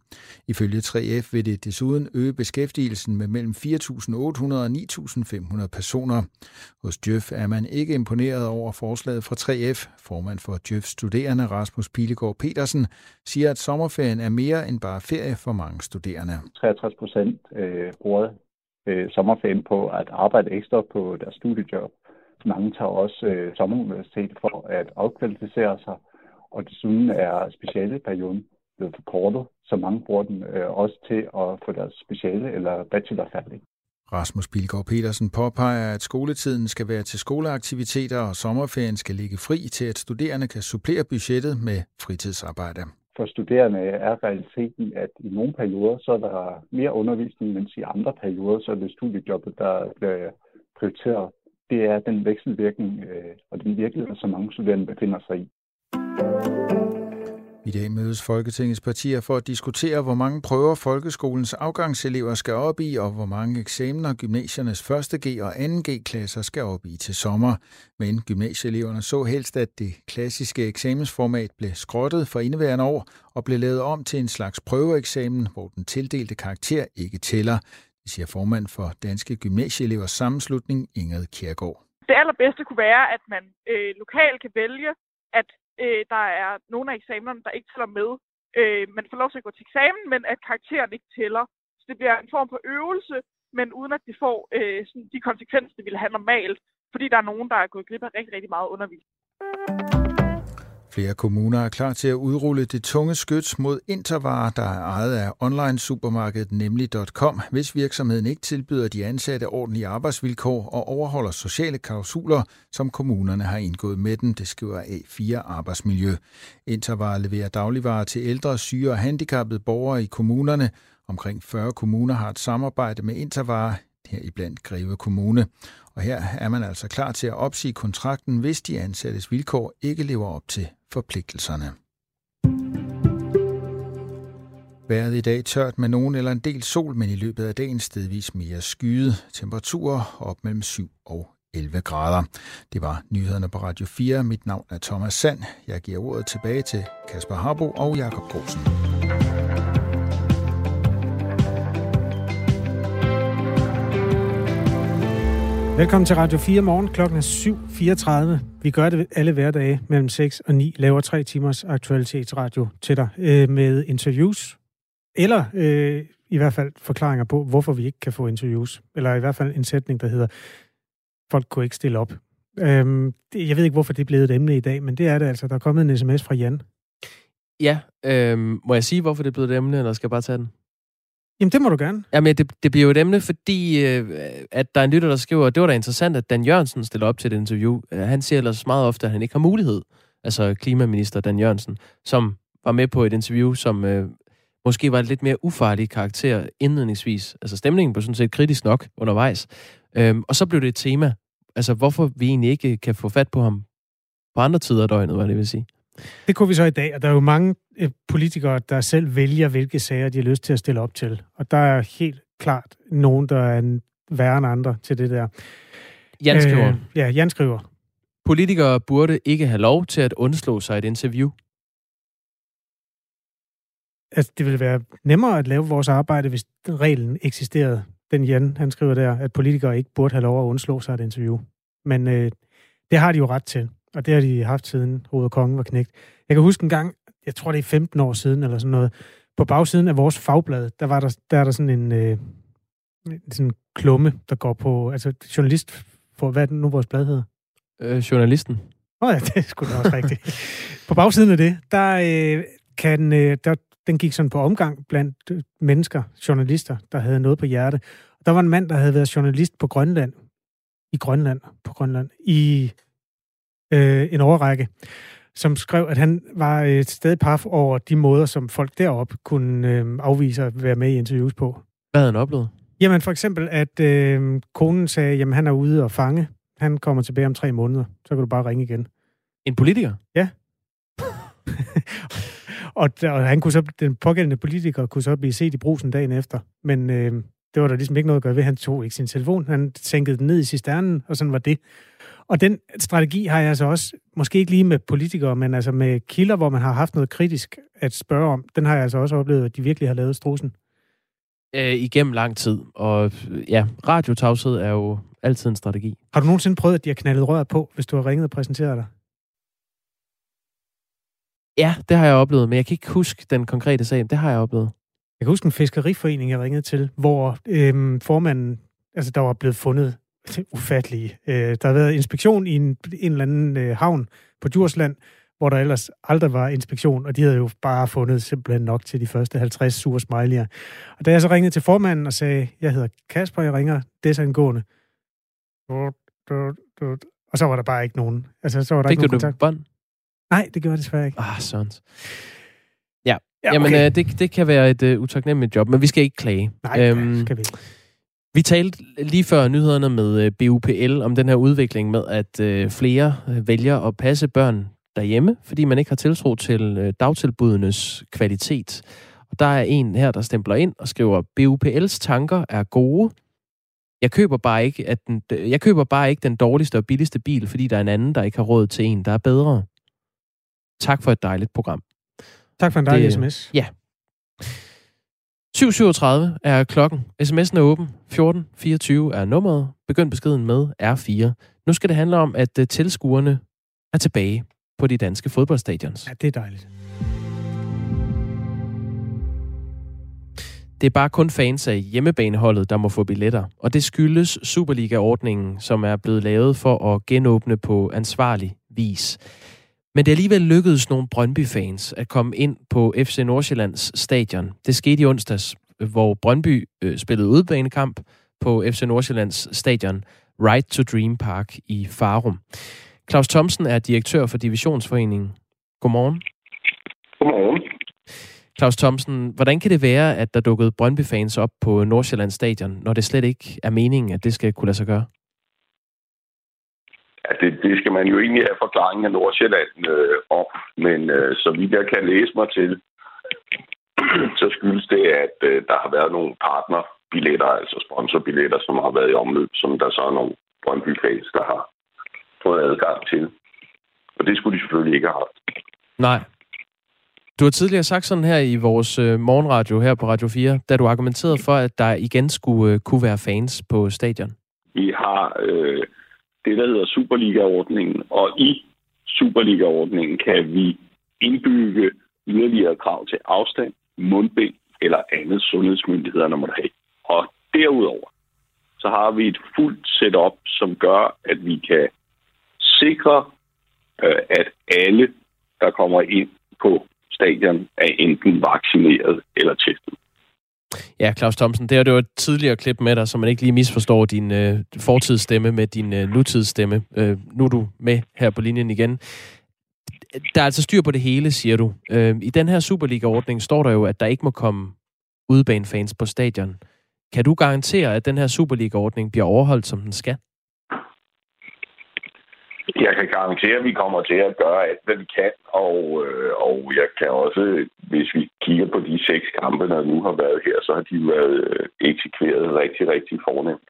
Ifølge 3F vil det desuden øge beskæftigelsen med mellem 4.800 og 9.500 personer. Hos Djøf er man ikke imponeret over forslaget fra 3F. Formand for Djøf Studerende Rasmus Pilegaard Petersen siger, at sommerferien er mere end bare ferie for mange studerende. 63 procent øh, bruger øh, sommerferien på at arbejde ekstra på deres studiejob. Mange tager også øh, sommeruniversitet for at afkvalificere sig, og desuden er specialeperioden blevet forkortet, så mange bruger den øh, også til at få deres speciale eller bachelor færdig. Rasmus Bilgaard Petersen påpeger, at skoletiden skal være til skoleaktiviteter, og sommerferien skal ligge fri til, at studerende kan supplere budgettet med fritidsarbejde. For studerende er realiteten, at i nogle perioder så er der mere undervisning, mens i andre perioder så er det studiejobbet, der bliver prioriteret det er den vekselvirkning øh, og den virkelighed, som mange studerende befinder sig i. I dag mødes Folketingets partier for at diskutere, hvor mange prøver folkeskolens afgangselever skal op i, og hvor mange eksamener gymnasiernes 1. G og 2. G-klasser skal op i til sommer. Men gymnasieeleverne så helst, at det klassiske eksamensformat blev skrottet for indeværende år og blev lavet om til en slags prøveeksamen, hvor den tildelte karakter ikke tæller. Det siger formand for Danske Gymnasieelevers Sammenslutning, Ingrid Kjærgaard. Det allerbedste kunne være, at man øh, lokalt kan vælge, at øh, der er nogle af eksamenerne, der ikke tæller med. Øh, man får lov til at gå til eksamen, men at karakteren ikke tæller. Så det bliver en form for øvelse, men uden at de får øh, sådan de konsekvenser, det ville have normalt, fordi der er nogen, der er gået glip af rigtig, rigtig meget undervisning. Flere kommuner er klar til at udrulle det tunge skyts mod intervarer, der er ejet af online-supermarkedet nemlig.com, hvis virksomheden ikke tilbyder de ansatte ordentlige arbejdsvilkår og overholder sociale klausuler, som kommunerne har indgået med dem, det skriver A4 Arbejdsmiljø. Intervarer leverer dagligvarer til ældre, syge og handicappede borgere i kommunerne. Omkring 40 kommuner har et samarbejde med Intervarer, her i blandt Greve Kommune. Og her er man altså klar til at opsige kontrakten, hvis de ansattes vilkår ikke lever op til forpligtelserne. Været i dag tørt med nogen eller en del sol, men i løbet af dagen stedvis mere skyet. Temperaturer op mellem 7 og 11 grader. Det var nyhederne på Radio 4. Mit navn er Thomas Sand. Jeg giver ordet tilbage til Kasper Harbo og Jakob Grosen. Velkommen til Radio 4 morgen. Klokken er 7.34. Vi gør det alle hverdage mellem 6 og 9. Laver tre timers aktualitetsradio til dig øh, med interviews. Eller øh, i hvert fald forklaringer på, hvorfor vi ikke kan få interviews. Eller i hvert fald en sætning, der hedder, folk kunne ikke stille op. Øhm, det, jeg ved ikke, hvorfor det er blevet et emne i dag, men det er det altså. Der er kommet en sms fra Jan. Ja, øh, må jeg sige, hvorfor det er blevet et emne, eller skal jeg bare tage den? Jamen, det må du gerne. Jamen, det, det bliver jo et emne, fordi øh, at der er en lytter, der skriver, at det var da interessant, at Dan Jørgensen stiller op til et interview. Øh, han siger ellers meget ofte, at han ikke har mulighed. Altså klimaminister Dan Jørgensen, som var med på et interview, som øh, måske var et lidt mere ufarlig karakter indledningsvis. Altså stemningen blev sådan set kritisk nok undervejs. Øhm, og så blev det et tema. Altså hvorfor vi egentlig ikke kan få fat på ham på andre tider af døgnet, hvad det vil sige. Det kunne vi så i dag, og der er jo mange øh, politikere, der selv vælger, hvilke sager de har lyst til at stille op til. Og der er helt klart nogen, der er værre end andre til det der. Jan skriver. Øh, ja, Jan skriver. Politikere burde ikke have lov til at undslå sig et interview. Altså, det ville være nemmere at lave vores arbejde, hvis reglen eksisterede. Den Jan, han skriver der, at politikere ikke burde have lov at undslå sig et interview. Men øh, det har de jo ret til, og det har de haft siden Hoved Kongen var knægt. Jeg kan huske en gang, jeg tror det er 15 år siden eller sådan noget, på bagsiden af vores fagblad, der var der, der er der sådan en øh, sådan en klumme, der går på, altså journalist, for hvad er det nu vores blad hedder? Øh, journalisten. Åh oh, ja, det sgu da også rigtigt. På bagsiden af det, der øh, kan, øh, der, den gik sådan på omgang blandt øh, mennesker, journalister, der havde noget på hjerte. Der var en mand, der havde været journalist på Grønland, i Grønland, på Grønland, i øh, en overrække, som skrev, at han var et stadig paf over de måder, som folk deroppe kunne øh, afvise at være med i interviews på. Hvad havde han oplevet? Jamen for eksempel, at øh, konen sagde, jamen han er ude og fange. Han kommer tilbage om tre måneder. Så kan du bare ringe igen. En politiker? Ja. og, og han kunne så, den pågældende politiker kunne så blive set i brusen dagen efter. Men øh, det var der ligesom ikke noget at gøre ved. Han tog ikke sin telefon. Han sænkede den ned i cisternen, og sådan var det. Og den strategi har jeg altså også, måske ikke lige med politikere, men altså med kilder, hvor man har haft noget kritisk at spørge om, den har jeg altså også oplevet, at de virkelig har lavet strusen. Øh, igennem lang tid. Og ja, radiotavshed er jo altid en strategi. Har du nogensinde prøvet, at de har knaldet røret på, hvis du har ringet og præsenteret dig? Ja, det har jeg oplevet, men jeg kan ikke huske den konkrete sag. Det har jeg oplevet. Jeg kan huske en fiskeriforening, jeg ringede til, hvor øhm, formanden, altså der var blevet fundet ufattelige. Øh, der har været inspektion i en, en eller anden øh, havn på Djursland, hvor der ellers aldrig var inspektion, og de havde jo bare fundet simpelthen nok til de første 50 sure smiley'er. Og da jeg så ringede til formanden og sagde, jeg hedder Kasper, jeg ringer desangående, og så var der bare ikke nogen. Altså, så var der Fik ikke nogen du kontakt. bånd? Nej, det gjorde jeg desværre ikke. Ah, sådan. Ja, Jamen, okay. øh, det, det kan være et øh, utaknemmeligt job, men vi skal ikke klage. Nej, øhm, skal vi. Vi talte lige før nyhederne med øh, BUPL om den her udvikling med, at øh, flere øh, vælger at passe børn derhjemme, fordi man ikke har tiltro til øh, dagtilbudenes kvalitet. Og der er en her, der stempler ind og skriver, BUPL's tanker er gode. Jeg køber bare ikke, at den, jeg køber bare ikke den dårligste og billigste bil, fordi der er en anden, der ikke har råd til en, der er bedre. Tak for et dejligt program. Tak for en dejlig sms. Ja. 7.37 er klokken. SMS'en er åben. 1424 er nummeret. Begynd beskeden med R4. Nu skal det handle om, at øh, tilskuerne er tilbage på de danske fodboldstadions. Ja, det er dejligt. Det er bare kun fans af hjemmebaneholdet, der må få billetter. Og det skyldes Superliga-ordningen, som er blevet lavet for at genåbne på ansvarlig vis. Men det er alligevel lykkedes nogle Brøndby-fans at komme ind på FC Nordsjællands stadion. Det skete i onsdags, hvor Brøndby øh, spillede udbanekamp på FC Nordsjællands stadion Right to Dream Park i Farum. Claus Thomsen er direktør for Divisionsforeningen. Godmorgen. Godmorgen. Claus Thomsen, hvordan kan det være, at der dukkede Brøndby-fans op på Nordsjællands stadion, når det slet ikke er meningen, at det skal kunne lade sig gøre? Ja, det, det skal man jo egentlig have forklaringen af Nordsjælland øh, om, men øh, så vidt jeg kan læse mig til, så skyldes det, at øh, der har været nogle partnerbilletter, altså sponsorbilletter, som har været i omløb, som der så er nogle Brøndby-fans, der har fået adgang til. Og det skulle de selvfølgelig ikke have haft. Nej. Du har tidligere sagt sådan her i vores øh, morgenradio her på Radio 4, da du argumenterede for, at der igen skulle øh, kunne være fans på stadion. Vi har øh, det, der hedder Superliga-ordningen, og i Superliga-ordningen kan vi indbygge yderligere krav til afstand, mundbind eller andet sundhedsmyndighederne måtte have. Og derudover, så har vi et fuldt setup, som gør, at vi kan sikre, øh, at alle, der kommer ind på stadion, er enten vaccineret eller testet. Ja, Claus Thomsen, det er jo et tidligere klip med dig, så man ikke lige misforstår din øh, fortidsstemme med din øh, nutidsstemme. Øh, nu er du med her på linjen igen. Der er altså styr på det hele, siger du. Øh, I den her Superliga-ordning står der jo, at der ikke må komme udebanefans på stadion. Kan du garantere, at den her Superliga-ordning bliver overholdt, som den skal? Jeg kan garantere, at vi kommer til at gøre alt, hvad vi kan, og, øh, og jeg kan også, hvis vi kigger på de seks kampe, der nu har været her, så har de været øh, eksekveret rigtig, rigtig fornemt.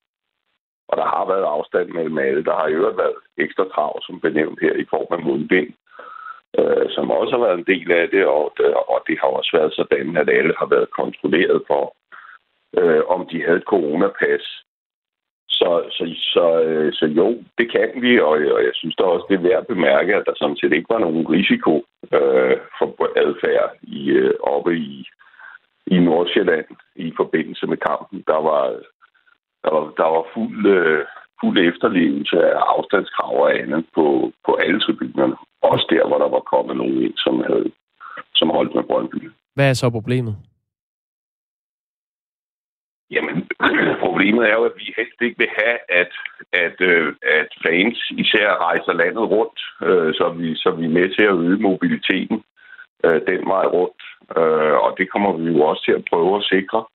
Og der har været afstand mellem alle. Der har i øvrigt været ekstra krav, som benævnt her, i form af mundbind, øh, som også har været en del af det, og, øh, og det har også været sådan, at alle har været kontrolleret for, øh, om de havde et coronapas. Så, så, så, øh, så jo, det kan vi, og, og jeg synes da også, det er værd at bemærke, at der sådan set ikke var nogen risiko øh, for adfærd i, øh, oppe i, i Nordsjælland i forbindelse med kampen. Der var, der var, der var fuld, øh, fuld efterlevelse af afstandskrav og andet på, på alle tribunerne. Også der, hvor der var kommet nogen ind, som, havde, som holdt med Brøndby. Hvad er så problemet? Jamen, problemet er jo, at vi helst ikke vil have, at, at, øh, at fans især rejser landet rundt, øh, så, vi, så vi er med til at øge mobiliteten øh, den vej rundt. Øh, og det kommer vi jo også til at prøve at sikre.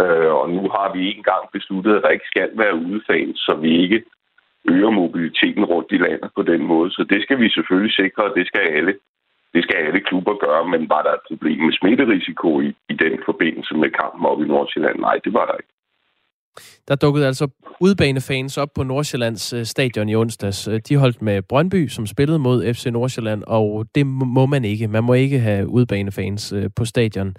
Øh, og nu har vi engang besluttet, at der ikke skal være udefans, så vi ikke øger mobiliteten rundt i landet på den måde. Så det skal vi selvfølgelig sikre, og det skal alle det skal alle klubber gøre, men var der et problem med smitterisiko i, i den forbindelse med kampen op i Nordsjælland? Nej, det var der ikke. Der dukkede altså udbanefans op på Nordsjællands øh, stadion i onsdags. Øh, de holdt med Brøndby, som spillede mod FC Nordsjælland, og det må man ikke. Man må ikke have udbanefans øh, på stadion.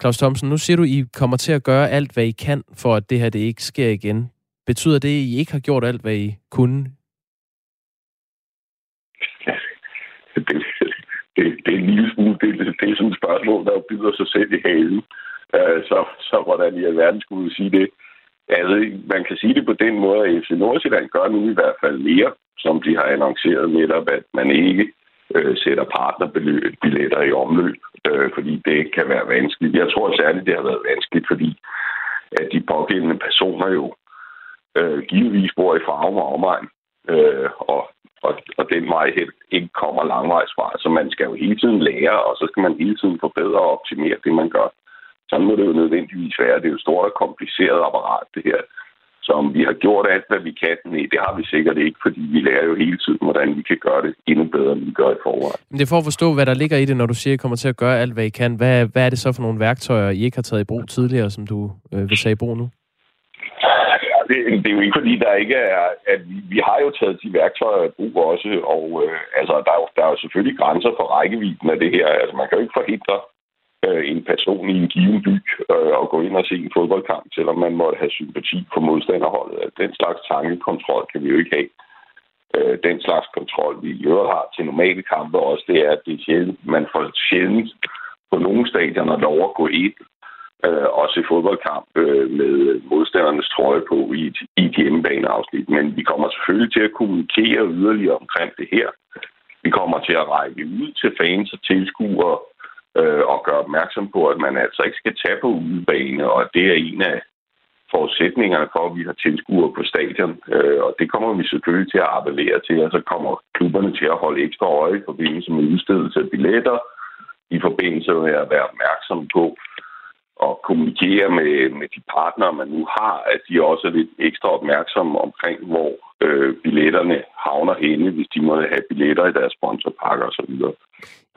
Claus Thomsen, nu siger du, I kommer til at gøre alt, hvad I kan, for at det her det ikke sker igen. Betyder det, at I ikke har gjort alt, hvad I kunne? det, det, det er en lille smule, det, det, det er sådan et spørgsmål, der byder sig selv i halen. Øh, så, så hvordan i alverden skulle sige det? Altså, man kan sige det på den måde, at FC Nordsjælland gør nu i hvert fald mere, som de har annonceret netop, at man ikke øh, sætter partnerbilletter i omløb, øh, fordi det kan være vanskeligt. Jeg tror særligt, det har været vanskeligt, fordi at de pågældende personer jo øh, givetvis bor i Farum og omegn, øh, og og, og den vej ikke kommer langvejs fra. Så man skal jo hele tiden lære, og så skal man hele tiden forbedre og optimere det, man gør. Sådan må det jo nødvendigvis være. Det er jo et stort og kompliceret apparat, det her. Så om vi har gjort alt, hvad vi kan, nej, det har vi sikkert ikke, fordi vi lærer jo hele tiden, hvordan vi kan gøre det endnu bedre, end vi gør i forvejen. Men det er for at forstå, hvad der ligger i det, når du siger, at I kommer til at gøre alt, hvad I kan. Hvad, hvad er det så for nogle værktøjer, I ikke har taget i brug tidligere, som du øh, vil tage i brug nu? Det, det er jo ikke fordi, der ikke er... At vi, vi har jo taget de værktøjer i brug også, og øh, altså, der, er jo, der er jo selvfølgelig grænser for rækkevidden af det her. Altså, man kan jo ikke forhindre øh, en person i en given by øh, at gå ind og se en fodboldkamp, selvom man måtte have sympati for modstanderholdet. Altså, den slags tankekontrol kan vi jo ikke have. Øh, den slags kontrol, vi i øvrigt har til normale kampe også, det er, at det er sjældent, man får sjældent på nogle stadioner lov at gå ind øh, også i fodboldkamp øh, med modstandernes trøje på i et, i et hjemmebaneafsnit. Men vi kommer selvfølgelig til at kommunikere yderligere omkring det her. Vi kommer til at række ud til fans og tilskuere øh, og gøre opmærksom på, at man altså ikke skal tage på udebane, og det er en af forudsætningerne for, at vi har tilskuere på stadion. Øh, og det kommer vi selvfølgelig til at appellere til, og så kommer klubberne til at holde ekstra øje i forbindelse med udstedelse af billetter, i forbindelse med at være opmærksom på, at kommunikere med, med de partnere, man nu har, at de også er lidt ekstra opmærksomme omkring, hvor øh, billetterne havner henne, hvis de må have billetter i deres sponsorpakker osv.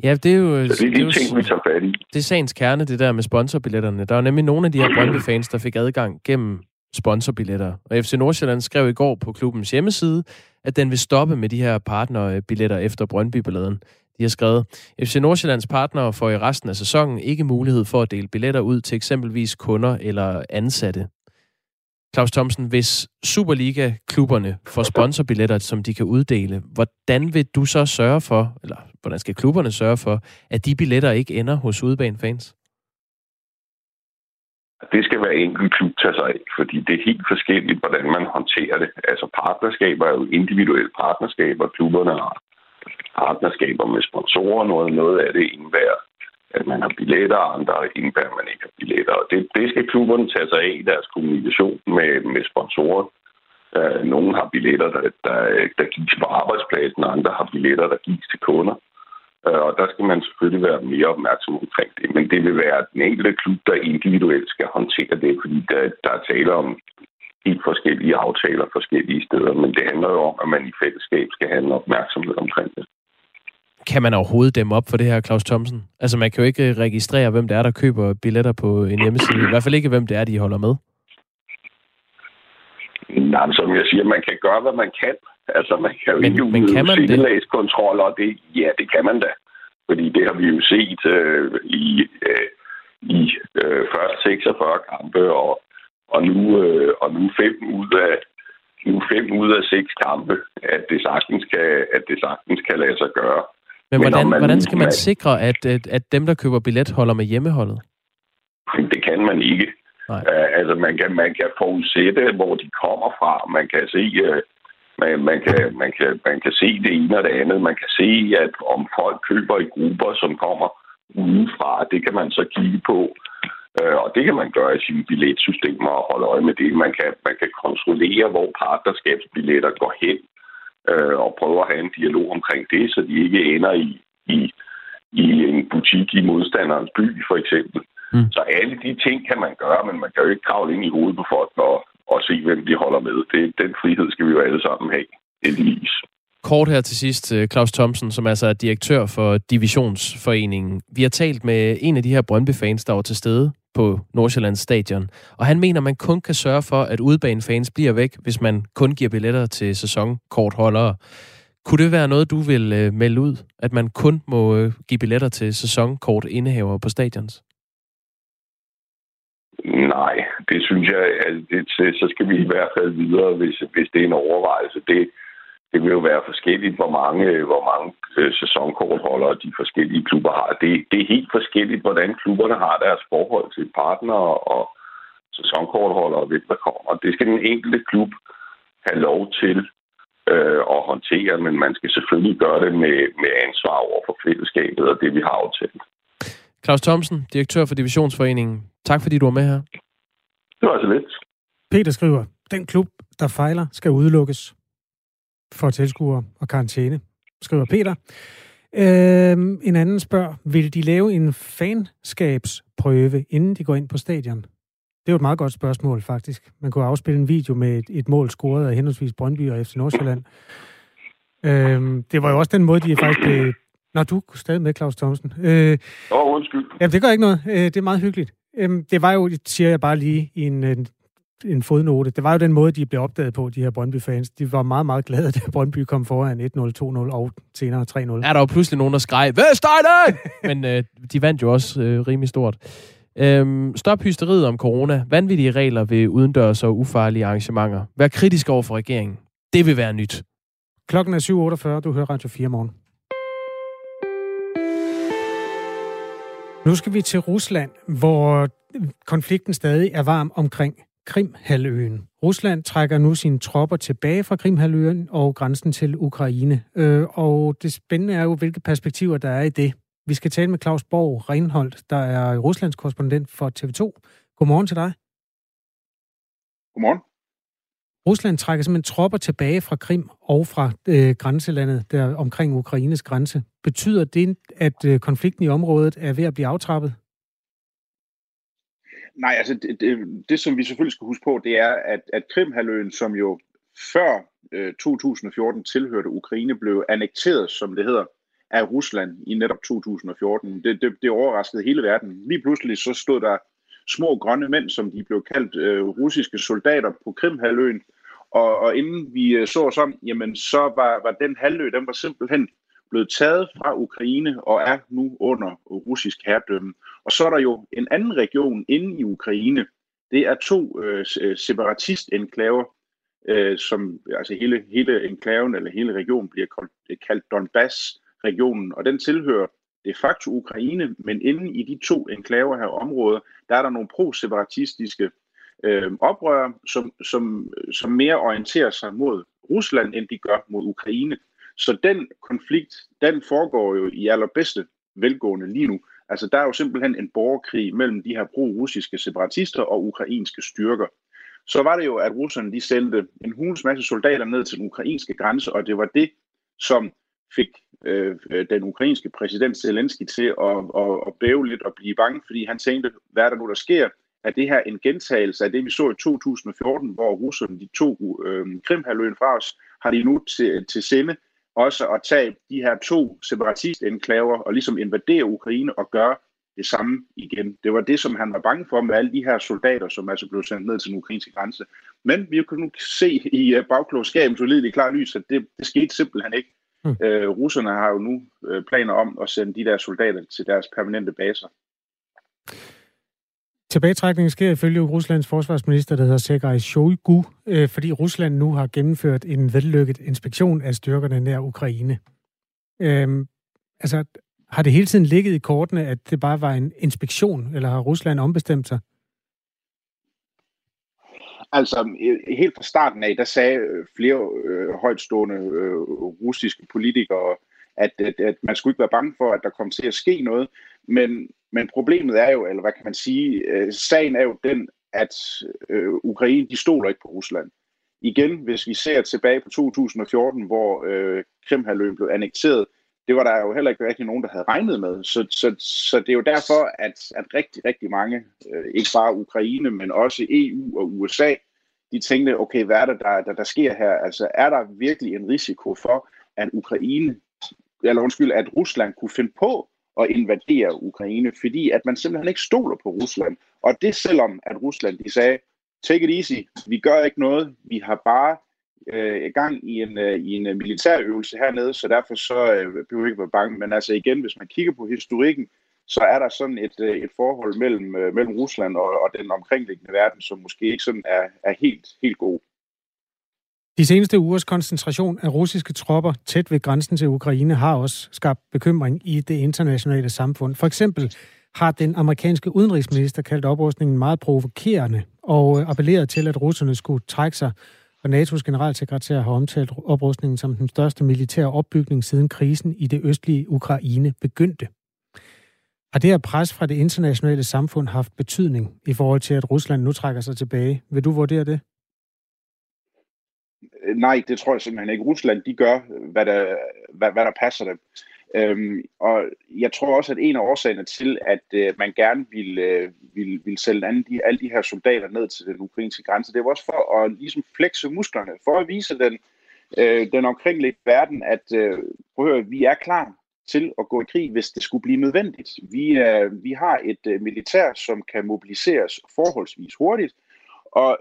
Ja, det er jo... Så det er de ting, vi tager fat i. Det er sagens kerne, det der med sponsorbilletterne. Der er nemlig nogle af de her Brøndby-fans, der fik adgang gennem sponsorbilletter. Og FC Nordsjælland skrev i går på klubbens hjemmeside, at den vil stoppe med de her partnerbilletter efter Brøndby-balladen. De har skrevet, FC Nordsjællands partnere får i resten af sæsonen ikke mulighed for at dele billetter ud til eksempelvis kunder eller ansatte. Claus Thomsen, hvis Superliga-klubberne får sponsorbilletter, som de kan uddele, hvordan vil du så sørge for, eller hvordan skal klubberne sørge for, at de billetter ikke ender hos udebanefans? Det skal være enkelt klub tage sig af, fordi det er helt forskelligt, hvordan man håndterer det. Altså partnerskaber er jo individuelle partnerskaber, klubberne har partnerskaber med sponsorer. Noget, noget af det indebærer, at man har billetter, og andre indebærer, at man ikke har billetter. Og det, det skal klubberne tage sig af i deres kommunikation med, med sponsorer. Uh, nogle har billetter, der, der, der gives på arbejdspladsen, og andre har billetter, der gives til kunder. Uh, og der skal man selvfølgelig være mere opmærksom omkring det. Men det vil være den enkelte klub, der individuelt skal håndtere det, fordi der, der er tale om helt forskellige aftaler forskellige steder. Men det handler jo om, at man i fællesskab skal have en opmærksomhed omkring det kan man overhovedet dem op for det her, Claus Thomsen? Altså, man kan jo ikke registrere, hvem det er, der køber billetter på en hjemmeside. I hvert fald ikke, hvem det er, de holder med. Nej, men som jeg siger, man kan gøre, hvad man kan. Altså, man kan jo Men- ikke men kan man det? og det, ja, det kan man da. Fordi det har vi jo set øh, i, øh, i øh, først 46 kampe, og, og, nu, øh, og nu fem ud af nu fem ud af seks kampe, at det sagtens kan, at det sagtens kan lade sig gøre. Men, Men hvordan, man- hvordan skal man man- sikre, at, at, at dem, der køber billet, holder med hjemmeholdet? Det kan man ikke. Nej. Uh, altså, man kan, man kan forudsætte, hvor de kommer fra. Man kan se, uh, man, man, kan, man, kan, man kan se det ene og det andet. Man kan se, at om folk køber i grupper, som kommer udefra, det kan man så kigge på. Uh, og det kan man gøre i sine billetsystemer og holde øje med det. Man kan, man kan kontrollere, hvor partnerskabsbilletter går hen uh, og prøve at have en dialog omkring det, så de ikke ender i, i, i en butik i modstanderens by, for eksempel. Mm. Så alle de ting kan man gøre, men man kan jo ikke kravle ind i hovedet på folk og, og se, hvem de holder med. Det, den frihed skal vi jo alle sammen have, heldigvis. Kort her til sidst, øh, Claus Thomsen, som altså er direktør for Divisionsforeningen. Vi har talt med en af de her Brøndby-fans, der var til stede på Nordsjællands stadion, og han mener, man kun kan sørge for, at udbanefans bliver væk, hvis man kun giver billetter til sæsonkortholdere. Kunne det være noget, du vil øh, melde ud, at man kun må øh, give billetter til sæsonkortindehavere på stadions? Nej, det synes jeg, at det, så skal vi i hvert fald videre, hvis, hvis det er en overvejelse. Det, det vil jo være forskelligt, hvor mange, hvor mange øh, sæsonkortholdere de forskellige klubber har. Det, det er helt forskelligt, hvordan klubberne har deres forhold til partnere og sæsonkortholdere, og hvem der kommer. Det skal den enkelte klub have lov til øh, at håndtere, men man skal selvfølgelig gøre det med, med ansvar over for fællesskabet og det, vi har aftalt. Claus Thomsen, direktør for Divisionsforeningen. Tak fordi du var med her. Det var så lidt. Peter skriver, den klub, der fejler, skal udelukkes for tilskuere og karantæne, skriver Peter. Øhm, en anden spørger, vil de lave en fanskabsprøve, inden de går ind på stadion? Det er jo et meget godt spørgsmål, faktisk. Man kunne afspille en video med et, et mål scoret af henholdsvis Brøndby og FC Nordsjælland. Øhm, det var jo også den måde, de faktisk blev... Nå, du er stadig med, Claus Thomsen. Øh, Åh, oh, undskyld. Jamen, det gør ikke noget. Øh, Det er meget hyggeligt. Øhm, Det var jo, siger jeg bare lige i en, en, en fodnote, det var jo den måde, de blev opdaget på, de her Brøndby-fans. De var meget, meget glade, da Brøndby kom foran 1-0, 2-0 og senere 3-0. er der jo pludselig nogen, der skreg, Vestegnen! Men øh, de vandt jo også øh, rimelig stort. Øhm, stop hysteriet om corona. Vanvittige regler ved udendørs og ufarlige arrangementer. Vær kritisk over for regeringen. Det vil være nyt. Klokken er 7.48, du hører Radio 4 morgen. Nu skal vi til Rusland, hvor konflikten stadig er varm omkring Krimhalvøen. Rusland trækker nu sine tropper tilbage fra Krimhalvøen og grænsen til Ukraine. Øh, og det spændende er jo, hvilke perspektiver der er i det. Vi skal tale med Claus Borg Reinholdt, der er Ruslands korrespondent for TV2. Godmorgen til dig. Godmorgen. Rusland trækker simpelthen tropper tilbage fra Krim og fra øh, grænselandet der omkring Ukraines grænse. Betyder det, at øh, konflikten i området er ved at blive aftrappet? Nej, altså det, det, det, som vi selvfølgelig skal huske på, det er, at, at Krimhaløen, som jo før øh, 2014 tilhørte Ukraine, blev annekteret, som det hedder, af Rusland i netop 2014. Det, det, det overraskede hele verden. Lige pludselig så stod der små grønne mænd, som de blev kaldt øh, russiske soldater på Krimhaløen, og, og inden vi øh, så os om, jamen så var, var den halvø, den var simpelthen blevet taget fra Ukraine og er nu under russisk herredømme. Og så er der jo en anden region inde i Ukraine. Det er to øh, øh separatist-enklaver, øh, som altså hele, hele enklaven eller hele regionen bliver kaldt, øh, kaldt Donbass-regionen, og den tilhører de facto Ukraine, men inde i de to enklaver her områder, der er der nogle pro-separatistiske øh, oprørere, som, som, som mere orienterer sig mod Rusland, end de gør mod Ukraine. Så den konflikt, den foregår jo i allerbedste velgående lige nu. Altså der er jo simpelthen en borgerkrig mellem de her pro-russiske separatister og ukrainske styrker. Så var det jo, at russerne de sendte en hulens masse soldater ned til den ukrainske grænse, og det var det, som fik øh, den ukrainske præsident Zelensky til at, at, at bæve lidt og blive bange, fordi han tænkte, hvad er der nu, der sker? Er det her en gentagelse af det, vi så i 2014, hvor russerne de tog øh, Krimhaløen fra os, har de nu til, til sinde også at tage de her to separatist-enklaver og ligesom invadere Ukraine og gøre det samme igen. Det var det, som han var bange for med alle de her soldater, som altså blev sendt ned til den ukrainske grænse. Men vi kunne nu se i uh, bagklogskabens ulidelige klar lys, at det, det skete simpelthen ikke. Mm. Uh, russerne har jo nu uh, planer om at sende de der soldater til deres permanente baser. Tilbagetrækningen sker ifølge Ruslands forsvarsminister, der hedder Sergej Shoigu, øh, fordi Rusland nu har gennemført en vellykket inspektion af styrkerne nær Ukraine. Øhm, altså, har det hele tiden ligget i kortene, at det bare var en inspektion, eller har Rusland ombestemt sig? Altså, helt fra starten af, der sagde øh, flere øh, højtstående øh, russiske politikere, at, at, at man skulle ikke være bange for, at der kom til at ske noget. Men, men problemet er jo, eller hvad kan man sige, øh, sagen er jo den, at øh, Ukraine, de stoler ikke på Rusland. Igen, hvis vi ser tilbage på 2014, hvor øh, Krimhaløen blev annekteret, det var der jo heller ikke rigtig nogen, der havde regnet med. Så, så, så det er jo derfor, at, at rigtig, rigtig mange, øh, ikke bare Ukraine, men også EU og USA, de tænkte, okay, hvad er det, der, der, der sker her? Altså, er der virkelig en risiko for, at Ukraine, eller undskyld, at Rusland kunne finde på at invadere Ukraine, fordi at man simpelthen ikke stoler på Rusland. Og det selvom, at Rusland de sagde, take it easy, vi gør ikke noget, vi har bare øh, gang i en, øh, i en øh, militærøvelse hernede, så derfor så øh, behøver vi ikke være bange. Men altså igen, hvis man kigger på historikken, så er der sådan et, øh, et forhold mellem, øh, mellem Rusland og, og den omkringliggende verden, som måske ikke sådan er, er helt, helt god. De seneste ugers koncentration af russiske tropper tæt ved grænsen til Ukraine har også skabt bekymring i det internationale samfund. For eksempel har den amerikanske udenrigsminister kaldt oprustningen meget provokerende og øh, appelleret til, at russerne skulle trække sig. Og NATO's generalsekretær har omtalt oprustningen som den største militære opbygning siden krisen i det østlige Ukraine begyndte. Har det her pres fra det internationale samfund haft betydning i forhold til, at Rusland nu trækker sig tilbage? Vil du vurdere det? Nej, det tror jeg simpelthen ikke. Rusland, de gør, hvad der, hvad, hvad der passer dem. Øhm, og jeg tror også, at en af årsagerne til, at øh, man gerne ville, øh, ville, ville sælge alle de, alle de her soldater ned til den ukrainske grænse, det var også for at ligesom flexe musklerne, for at vise den, øh, den omkringliggende verden, at øh, prøv at høre, vi er klar til at gå i krig, hvis det skulle blive nødvendigt. Vi, øh, vi har et øh, militær, som kan mobiliseres forholdsvis hurtigt, og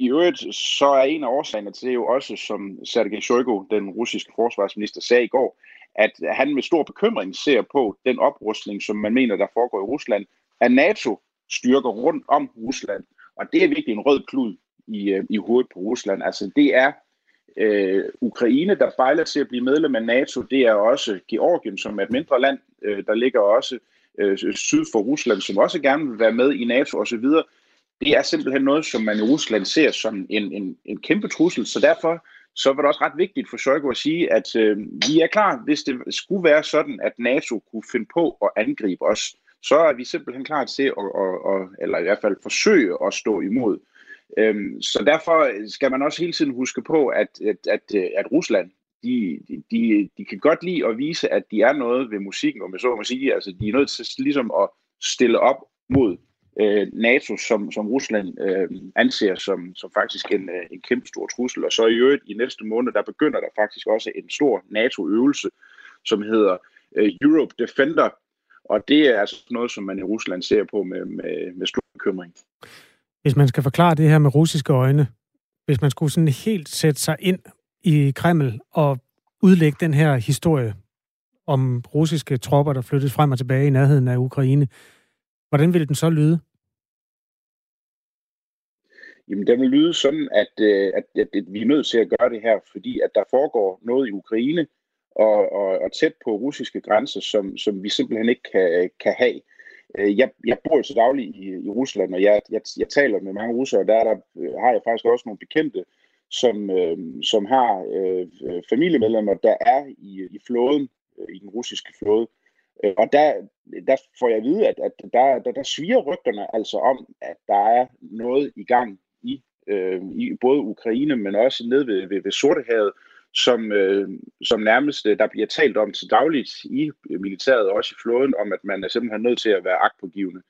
i øvrigt, så er en af årsagerne til det jo også, som Sergej Shoigu, den russiske forsvarsminister, sagde i går, at han med stor bekymring ser på den oprustning, som man mener, der foregår i Rusland, at NATO styrker rundt om Rusland. Og det er virkelig en rød klud i, øh, i hovedet på Rusland. Altså det er øh, Ukraine, der fejler til at blive medlem af NATO. Det er også Georgien, som er et mindre land. Øh, der ligger også øh, syd for Rusland, som også gerne vil være med i NATO osv det er simpelthen noget, som man i Rusland ser som en, en, en kæmpe trussel. Så derfor så var det også ret vigtigt for Shoigu at sige, at øh, vi er klar, hvis det skulle være sådan, at NATO kunne finde på at angribe os, så er vi simpelthen klar til at, at, at eller i hvert fald forsøge at stå imod. Øhm, så derfor skal man også hele tiden huske på, at, at, at, øh, at Rusland, de, de, de kan godt lide at vise, at de er noget ved musikken, og med så må sige, altså de er nødt til ligesom at stille op mod øh, NATO, som, som Rusland øh, anser som, som faktisk en, øh, en kæmpe stor trussel. Og så i øvrigt i næste måned, der begynder der faktisk også en stor NATO-øvelse, som hedder øh, Europe Defender. Og det er altså noget, som man i Rusland ser på med, med, med stor bekymring. Hvis man skal forklare det her med russiske øjne, hvis man skulle sådan helt sætte sig ind i Kreml og udlægge den her historie om russiske tropper, der flyttes frem og tilbage i nærheden af Ukraine, Hvordan ville den så lyde? Jamen, den vil lyde sådan, at, øh, at, at, at vi er nødt til at gøre det her, fordi at der foregår noget i Ukraine og, og, og tæt på russiske grænser, som, som vi simpelthen ikke kan, kan have. Øh, jeg, jeg bor jo til daglig i, i Rusland, og jeg, jeg, jeg taler med mange russere, og der, der øh, har jeg faktisk også nogle bekendte, som, øh, som har øh, familiemedlemmer, der er i, i flåden, i den russiske flåde. Og der, der får jeg at vide, at, at der, der, der sviger rygterne altså om, at der er noget i gang øh, i både Ukraine, men også nede ved, ved, ved Sortehavet, som, øh, som nærmest øh, der bliver talt om til dagligt i militæret og også i flåden, om at man er simpelthen nødt til at være agtpågivende.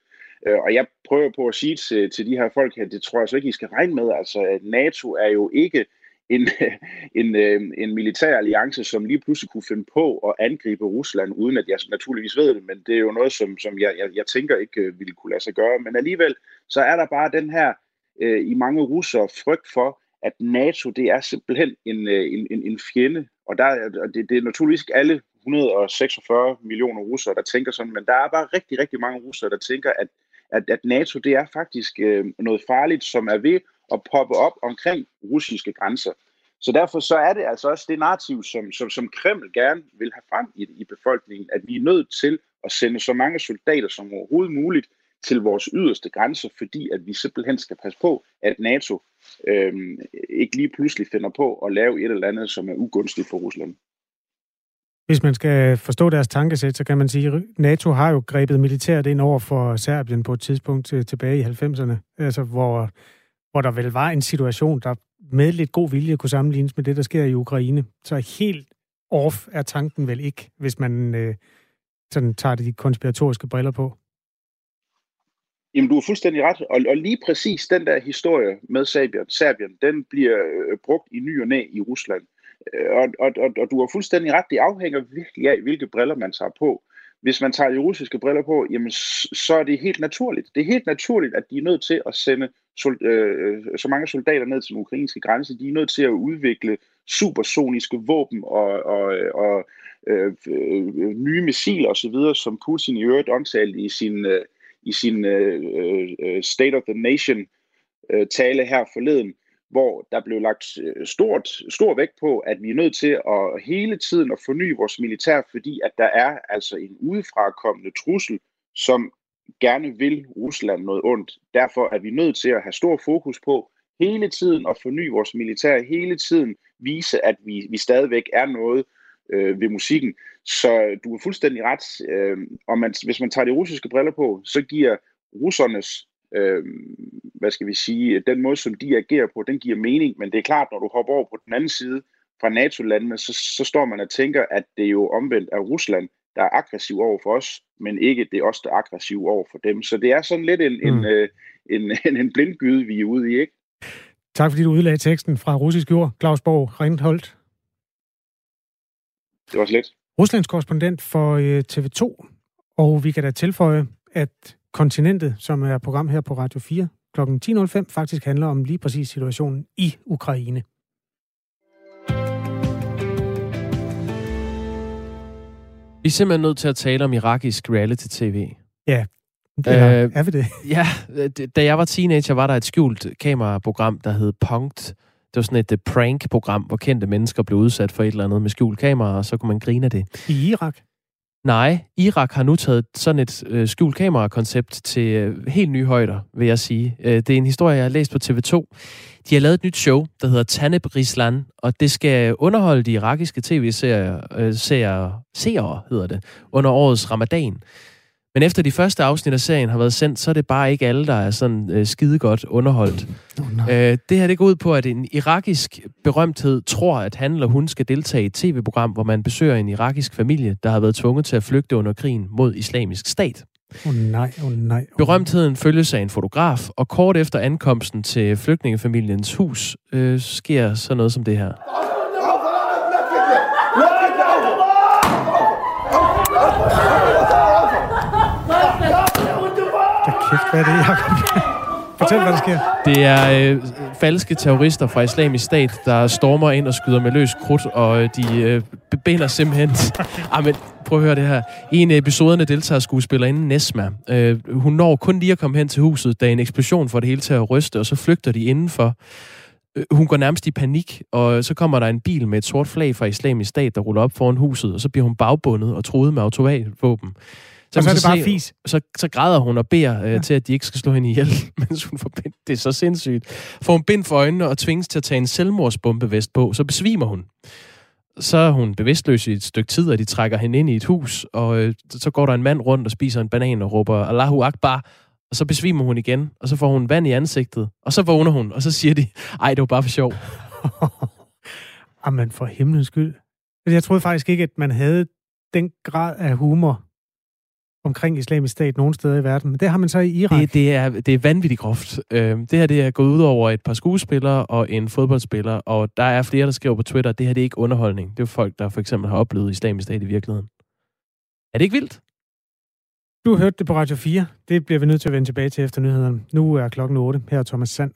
Øh, og jeg prøver på at sige til, til de her folk her, det tror jeg så ikke, I skal regne med. Altså, at NATO er jo ikke en, en, øh, en militær alliance, som lige pludselig kunne finde på at angribe Rusland, uden at jeg naturligvis ved det, men det er jo noget, som, som jeg, jeg, jeg tænker ikke øh, ville kunne lade sig gøre. Men alligevel, så er der bare den her øh, i mange russere frygt for, at NATO det er simpelthen en, øh, en, en, en fjende, og der, det, det er naturligvis ikke alle 146 millioner russere, der tænker sådan, men der er bare rigtig, rigtig mange russere, der tænker, at, at, at NATO det er faktisk øh, noget farligt, som er ved at poppe op omkring russiske grænser. Så derfor så er det altså også det narrativ, som, som, som Kreml gerne vil have frem i, i befolkningen, at vi er nødt til at sende så mange soldater som overhovedet muligt til vores yderste grænser, fordi at vi simpelthen skal passe på, at NATO øh, ikke lige pludselig finder på at lave et eller andet, som er ugunstigt for Rusland. Hvis man skal forstå deres tankesæt, så kan man sige, at NATO har jo grebet militært ind over for Serbien på et tidspunkt øh, tilbage i 90'erne, altså hvor, hvor der vel var en situation, der med lidt god vilje kunne sammenlignes med det, der sker i Ukraine. Så helt off er tanken vel ikke, hvis man øh, sådan tager de konspiratoriske briller på. Jamen, du har fuldstændig ret. Og, og lige præcis den der historie med Serbien, Serbien den bliver øh, brugt i ny og næ i Rusland. Øh, og, og, og, og du har fuldstændig ret. Det afhænger virkelig af, hvilke briller man tager på. Hvis man tager de russiske briller på, jamen, så er det helt naturligt. Det er helt naturligt, at de er nødt til at sende sol, øh, øh, så mange soldater ned til den ukrainske grænse. De er nødt til at udvikle supersoniske våben og, og, og øh, øh, nye missiler osv., som Putin i øvrigt omtalte i sin, øh, i sin øh, øh, øh, State of the Nation øh, tale her forleden hvor der blev lagt øh, stort, stor vægt på, at vi er nødt til at hele tiden at forny vores militær, fordi at der er altså en udefrakommende trussel, som gerne vil Rusland noget ondt. Derfor er vi nødt til at have stor fokus på hele tiden at forny vores militær, hele tiden vise, at vi, vi stadigvæk er noget øh, ved musikken. Så du er fuldstændig ret. Øh, og man, hvis man tager de russiske briller på, så giver russernes øh, hvad skal vi sige, den måde, som de agerer på, den giver mening, men det er klart, når du hopper over på den anden side fra NATO-landene, så, så står man og tænker, at det er jo omvendt af Rusland, der er aggressiv over for os, men ikke det er os, der er aggressiv over for dem. Så det er sådan lidt en, mm. en, øh, en, en, en blindgyde, vi er ude i, ikke? Tak fordi du udlagde teksten fra russisk jord, Claus Borg Rindholt. Det var slet. Ruslands korrespondent for øh, TV2, og vi kan da tilføje, at Kontinentet, som er program her på Radio 4 kl. 10.05, faktisk handler om lige præcis situationen i Ukraine. Vi er simpelthen nødt til at tale om irakisk reality-tv. Ja, er, øh, er vi det? Ja, da jeg var teenager, var der et skjult kameraprogram, der hed Punkt. Det var sådan et uh, prank-program, hvor kendte mennesker blev udsat for et eller andet med skjult kamera, og så kunne man grine af det. I Irak? Nej, Irak har nu taget sådan et øh, skjult kamera-koncept til øh, helt nye højder, vil jeg sige. Øh, det er en historie, jeg har læst på TV2. De har lavet et nyt show, der hedder Taneb Rislan, og det skal underholde de irakiske tv-serier, øh, serier, seere, hedder det, under årets ramadan. Men efter de første afsnit af serien har været sendt, så er det bare ikke alle, der er sådan øh, skide godt underholdt. Oh, øh, det her det går ud på, at en irakisk berømthed tror, at han eller hun skal deltage i et tv-program, hvor man besøger en irakisk familie, der har været tvunget til at flygte under krigen mod islamisk stat. Oh, nej, oh, nej. Oh. Berømtheden følges af en fotograf, og kort efter ankomsten til flygtningefamiliens hus, øh, sker så noget som det her. Kæft, hvad er det, Jacob? Fortæl, hvad der sker. Det er øh, falske terrorister fra islamisk stat, der stormer ind og skyder med løs krudt, og øh, de øh, binder simpelthen... ah, men prøv at høre det her. I en af episoderne deltager skuespillerinden Nesma. Øh, hun når kun lige at komme hen til huset, da en eksplosion får det hele til at ryste, og så flygter de indenfor. Øh, hun går nærmest i panik, og så kommer der en bil med et sort flag fra islamisk stat, der ruller op foran huset, og så bliver hun bagbundet og truet med automatvåben. Så, så er det bare se, fis. Så, så græder hun og beder øh, ja. til, at de ikke skal slå hende ihjel, mens hun får bind. Det er så sindssygt. Får hun bind for øjnene og tvinges til at tage en selvmordsbombevest på, så besvimer hun. Så er hun bevidstløs i et stykke tid, og de trækker hende ind i et hus, og øh, så går der en mand rundt og spiser en banan og råber Allahu Akbar, og så besvimer hun igen, og så får hun vand i ansigtet, og så vågner hun, og så siger de, ej, det var bare for sjov. Jamen, for himlens skyld. Jeg troede faktisk ikke, at man havde den grad af humor omkring islamisk stat nogle steder i verden. Men det har man så i Irak. Det, det, er, det er vanvittigt groft. Øh, det her det er gået ud over et par skuespillere og en fodboldspiller, og der er flere, der skriver på Twitter, at det her det er ikke underholdning. Det er folk, der for eksempel har oplevet islamisk stat i virkeligheden. Er det ikke vildt? Du har hørt det på Radio 4. Det bliver vi nødt til at vende tilbage til efter nyhederne. Nu er klokken 8. Her er Thomas Sand.